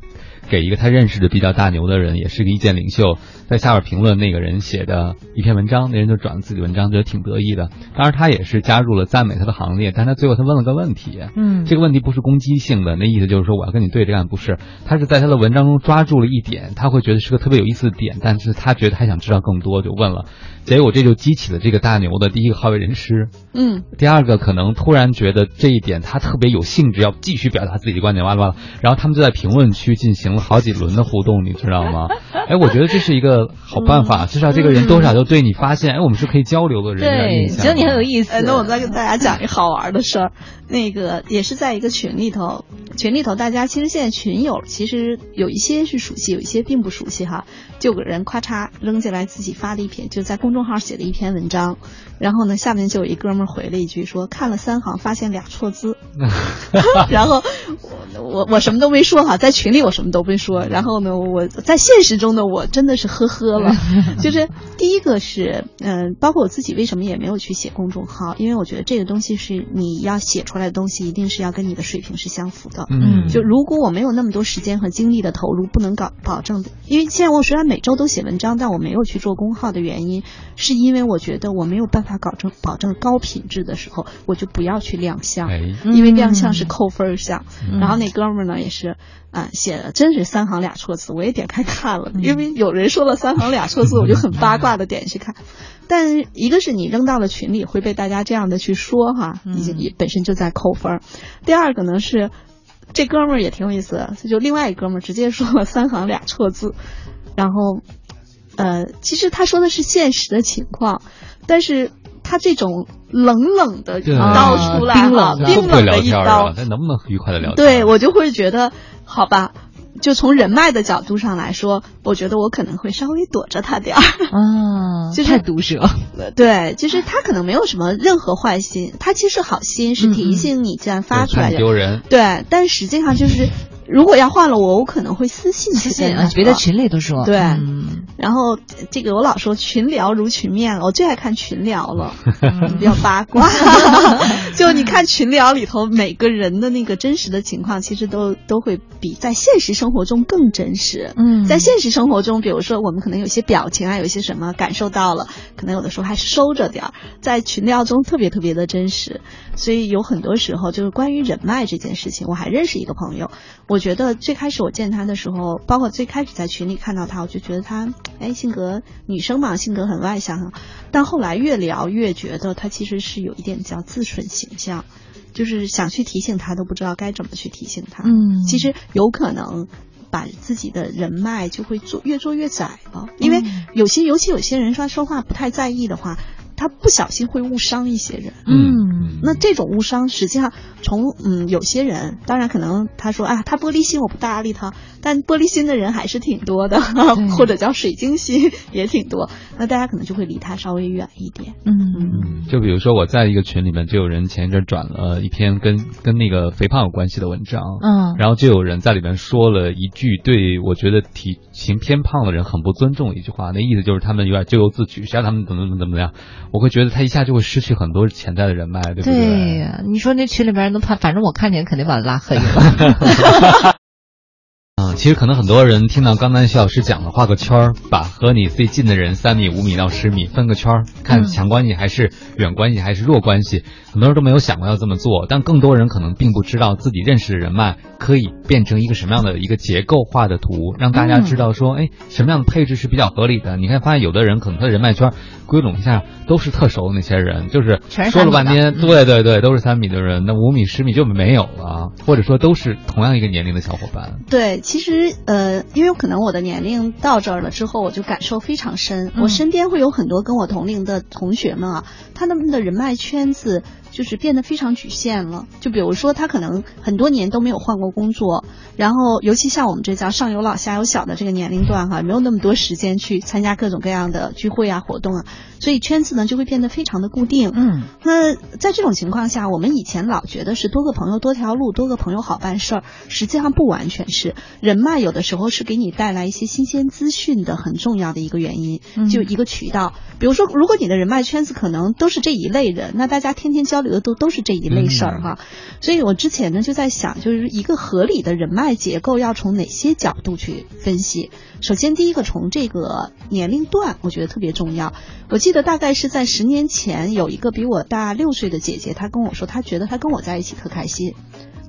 给一个他认识的比较大牛的人，也是个意见领袖，在下边评论那个人写的一篇文章，那人就转了自己文章，觉得挺得意的。当然，他也是加入了赞美他的行列，但他最后他问了个问题，嗯。这个问题不是攻击性的，那意思就是说我要跟你对着干，不是，他是在他的文章中抓住了一点，他会觉得是个特别有意思的点，但是他觉得还想知道更多，就问了，结果这就激起了这个大牛的第一个好为人师，嗯，第二个可能突然觉得这一点他特别有兴致，要继续表达自己的观点，哇啦哇啦，然后他们就在评论区进行了好几轮的互动，你知道吗？哎，我觉得这是一个好办法，至少这个人多少就对你发现，哎，我们是可以交流的人，有点印象觉得你很有意思。呃，那我再跟大家讲一个好玩的事儿，那个也是在一个群里头，群里头大家其实现在群友其实有一些是熟悉，有一些并不熟悉哈。就有个人咔嚓扔进来自己发了一篇，就在公众号写的一篇文章，然后呢下面就有一哥们儿回了一句说看了三行发现俩错字，然后我我我什么都没说哈，在群里我什么都没说，然后呢我在现实中的我真的是呵呵了，就是第一个是嗯、包括我自己为什么也没有去写公众号，因为我觉得这个东西是你要写出来的东西一定是要跟你的水平是相符的，嗯就如果我没有那么多时间和精力的投入，不能搞保证的，因为现在我虽然每周都写文章，但我没有去做公号的原因，是因为我觉得我没有办法保证保证高品质的时候，我就不要去亮相，哎因为亮相是扣分项。嗯然后那哥们儿呢也是，啊、写的真是三行俩错字，我也点开看了，因为有人说了三行俩错字，我就很八卦的点去看。但一个是你扔到了群里会被大家这样的去说哈，已经也本身就在扣分儿。第二个呢是。这哥们儿也挺有意思的，就另外一哥们儿直接说了三行俩错字，然后，呃，其实他说的是现实的情况，但是他这种冷冷的一对刀出来了，冰冷冰冷的一刀啊，，那能不能愉快的聊天？对我就会觉得，好吧，就从人脉的角度上来说，我觉得我可能会稍微躲着他点儿。啊，就是太毒舌。对，就是他可能没有什么任何坏心，他其实好心是提醒你既然发出来很的，丢人。对，但实际上就是，如果要换了我，我可能会私信去私信啊，别在说群里都说。对嗯然后这个我老说群聊如群面了，我最爱看群聊了，比较八卦。就你看群聊里头每个人的那个真实的情况，其实都都会比在现实生活中更真实。嗯在现实生活中，比如说我们可能有些表情啊，有一些什么感受到了，可能有的时候还是收着点儿，在群聊中特别特别的真实。所以有很多时候就是关于人脉这件事情，我还认识一个朋友，我觉得最开始我见他的时候，包括最开始在群里看到他，我就觉得他，哎，性格女生嘛，性格很外向啊。但后来越聊越觉得他其实是有一点叫自损形象，就是想去提醒他都不知道该怎么去提醒他。嗯其实有可能。把自己的人脉就会做越做越窄了，因为有些尤其有些人说说话不太在意的话，他不小心会误伤一些人。嗯。那这种误伤，实际上从嗯有些人，当然可能他说啊，他玻璃心我不搭理他，但玻璃心的人还是挺多的，或者叫水晶心 也挺多，那大家可能就会离他稍微远一点。嗯。就比如说我在一个群里面，就有人前一阵转了一篇跟跟那个肥胖有关系的文章，嗯。然后就有人在里面说了一句对我觉得体型偏胖的人很不尊重的一句话，那意思就是他们有点咎由自取，谁让他们怎么怎么怎么样，我会觉得他一下就会失去很多潜在的人脉，对不对？对呀，你说那群里边人都怕，反正我看见肯定把他拉黑了。嗯，其实可能很多人听到刚才徐老师讲的，画个圈儿，把和你最近的人三米、五米到十米分个圈儿，看强关系还是远关系还是弱关系，很多人都没有想过要这么做。但更多人可能并不知道自己认识的人脉可以变成一个什么样的一个结构化的图，让大家知道说，哎，什么样的配置是比较合理的。你看，发现有的人可能他的人脉圈归拢一下都是特熟的那些人，就是说了半天，对对对，都是三米的人，那五米、十米就没有了，或者说都是同样一个年龄的小伙伴。对，其实呃，因为可能我的年龄到这儿了之后，我就感受非常深。我身边会有很多跟我同龄的同学们啊，他们的人脉圈子就是变得非常局限了。就比如说，他可能很多年都没有换过工作，然后尤其像我们这叫上有老下有小的这个年龄段哈，没有那么多时间去参加各种各样的聚会啊活动啊，所以圈子呢就会变得非常的固定。嗯，那在这种情况下，我们以前老觉得是多个朋友多条路，多个朋友好办事儿，实际上不完全是。人脉有的时候是给你带来一些新鲜资讯的很重要的一个原因，就一个渠道。比如说，如果你的人脉圈子可能都是这一类人，那大家天天交流的都都是这一类事儿哈。所以我之前呢就在想，就是一个合理的人脉结构要从哪些角度去分析。首先，第一个从这个年龄段，我觉得特别重要。我记得大概是在十年前，有一个比我大六岁的姐姐，她跟我说，她觉得她跟我在一起特开心。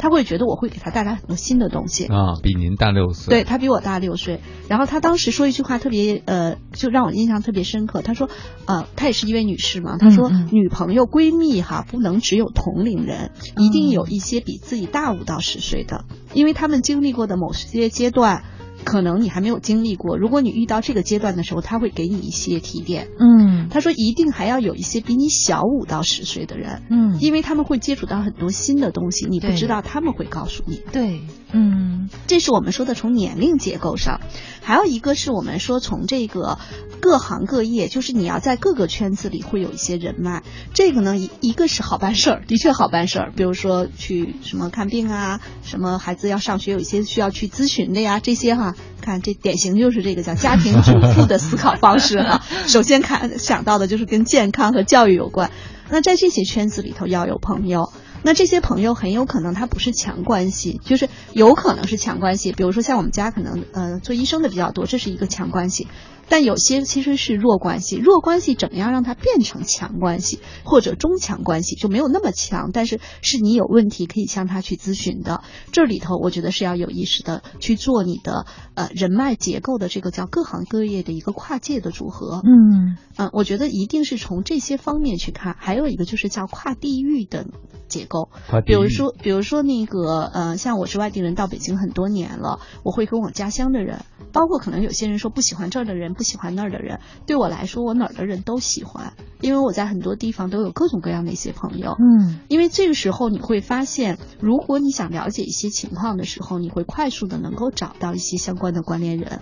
他会觉得我会给他带来很多新的东西啊，比您大六岁，对他比我大六岁。然后他当时说一句话特别呃，就让我印象特别深刻。他说，呃，她也是一位女士嘛。他说，女朋友闺蜜哈，不能只有同龄人，一定有一些比自己大五到十岁的，因为他们经历过的某些阶段。可能你还没有经历过，如果你遇到这个阶段的时候，他会给你一些提点。嗯，他说一定还要有一些比你小五到十岁的人，嗯，因为他们会接触到很多新的东西，你不知道他们会告诉你。对，嗯，这是我们说的从年龄结构上，还有一个是我们说从这个各行各业，就是你要在各个圈子里会有一些人脉。这个呢，一一个是好办事儿，的确好办事儿，比如说去什么看病啊，什么孩子要上学有一些需要去咨询的呀，这些哈。看，这典型就是这个叫家庭主妇的思考方式哈。首先看想到的就是跟健康和教育有关。那在这些圈子里头要有朋友，那这些朋友很有可能他不是强关系，就是有可能是强关系。比如说像我们家可能呃做医生的比较多，这是一个强关系。但有些其实是弱关系，弱关系怎么样让它变成强关系或者中强关系，就没有那么强，但是是你有问题可以向他去咨询的。这里头我觉得是要有意识的去做你的呃人脉结构的这个叫各行各业的一个跨界的组合。嗯嗯，我觉得一定是从这些方面去看。还有一个就是叫跨地域的结构，比如说比如说那个呃，像我是外地人到北京很多年了，我会跟我家乡的人，包括可能有些人说不喜欢这儿的人。不喜欢那儿的人，对我来说，我哪儿的人都喜欢，因为我在很多地方都有各种各样的一些朋友。嗯，因为这个时候你会发现，如果你想了解一些情况的时候，你会快速的能够找到一些相关的关联人。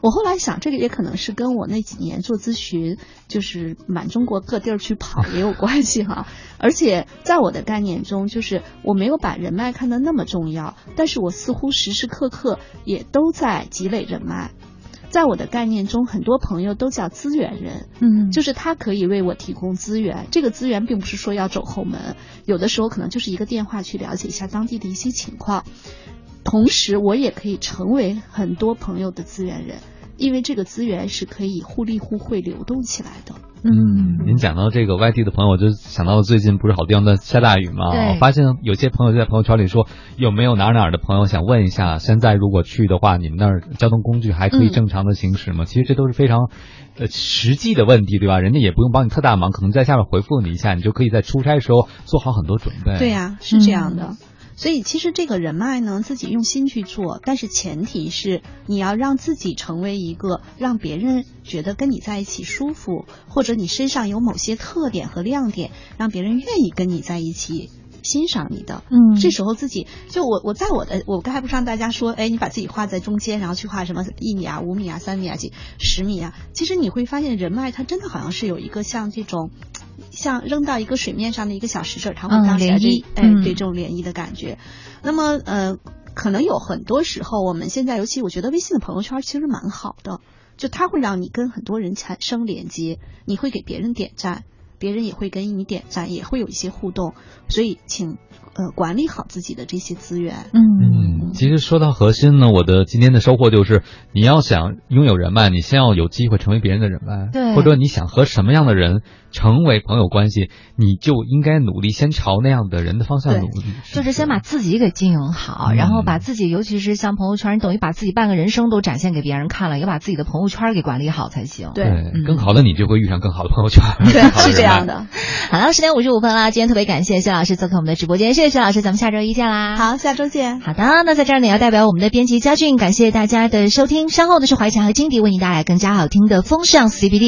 我后来想，这个也可能是跟我那几年做咨询，就是满中国各地儿去跑也有 关系哈。而且在我的概念中，就是我没有把人脉看得那么重要，但是我似乎时时刻刻也都在积累人脉。在我的概念中，很多朋友都叫资源人，嗯，就是他可以为我提供资源。这个资源并不是说要走后门，有的时候可能就是一个电话去了解一下当地的一些情况。同时，我也可以成为很多朋友的资源人，因为这个资源是可以互利互惠流动起来的。嗯，您讲到这个外地的朋友，我就想到了最近不是好地方在下大雨吗？我发现有些朋友就在朋友圈里说，有没有哪哪的朋友想问一下，现在如果去的话，你们那儿交通工具还可以正常的行驶吗？其实这都是非常呃实际的问题，对吧？人家也不用帮你特大忙，可能在下面回复你一下，你就可以在出差时候做好很多准备。对呀，是这样的。所以其实这个人脉呢，自己用心去做，但是前提是你要让自己成为一个让别人觉得跟你在一起舒服，或者你身上有某些特点和亮点，让别人愿意跟你在一起欣赏你的。嗯，这时候自己就我我在我的我刚才不是让大家说，哎，你把自己画在中间，然后去画什么一米啊、五米啊、三米啊、几十米啊，其实你会发现人脉它真的好像是有一个像这种。像扔到一个水面上的一个小石子儿，它会当起来这哎，对这种涟漪的感觉。那么呃，可能有很多时候，我们现在尤其我觉得微信的朋友圈其实蛮好的，就它会让你跟很多人产生连接，你会给别人点赞。别人也会给你点赞，也会有一些互动，所以请呃管理好自己的这些资源。嗯，其实说到核心呢，我的今天的收获就是，你要想拥有人脉，你先要有机会成为别人的人脉，对或者你想和什么样的人成为朋友关系，你就应该努力先朝那样的人的方向努力。就是先把自己给经营好，嗯然后把自己，尤其是像朋友圈，你等于把自己半个人生都展现给别人看了，也把自己的朋友圈给管理好才行。对，更好的你就会遇上更好的朋友圈。对是这样的。好了，十点五十五分了，今天特别感谢薛老师做客我们的直播间，谢谢薛老师，咱们下周一见啦。好，下周见。好的，那在这儿呢，也要代表我们的编辑佳俊，感谢大家的收听。稍后呢是怀强和金迪为您带来更加好听的风尚 CBD。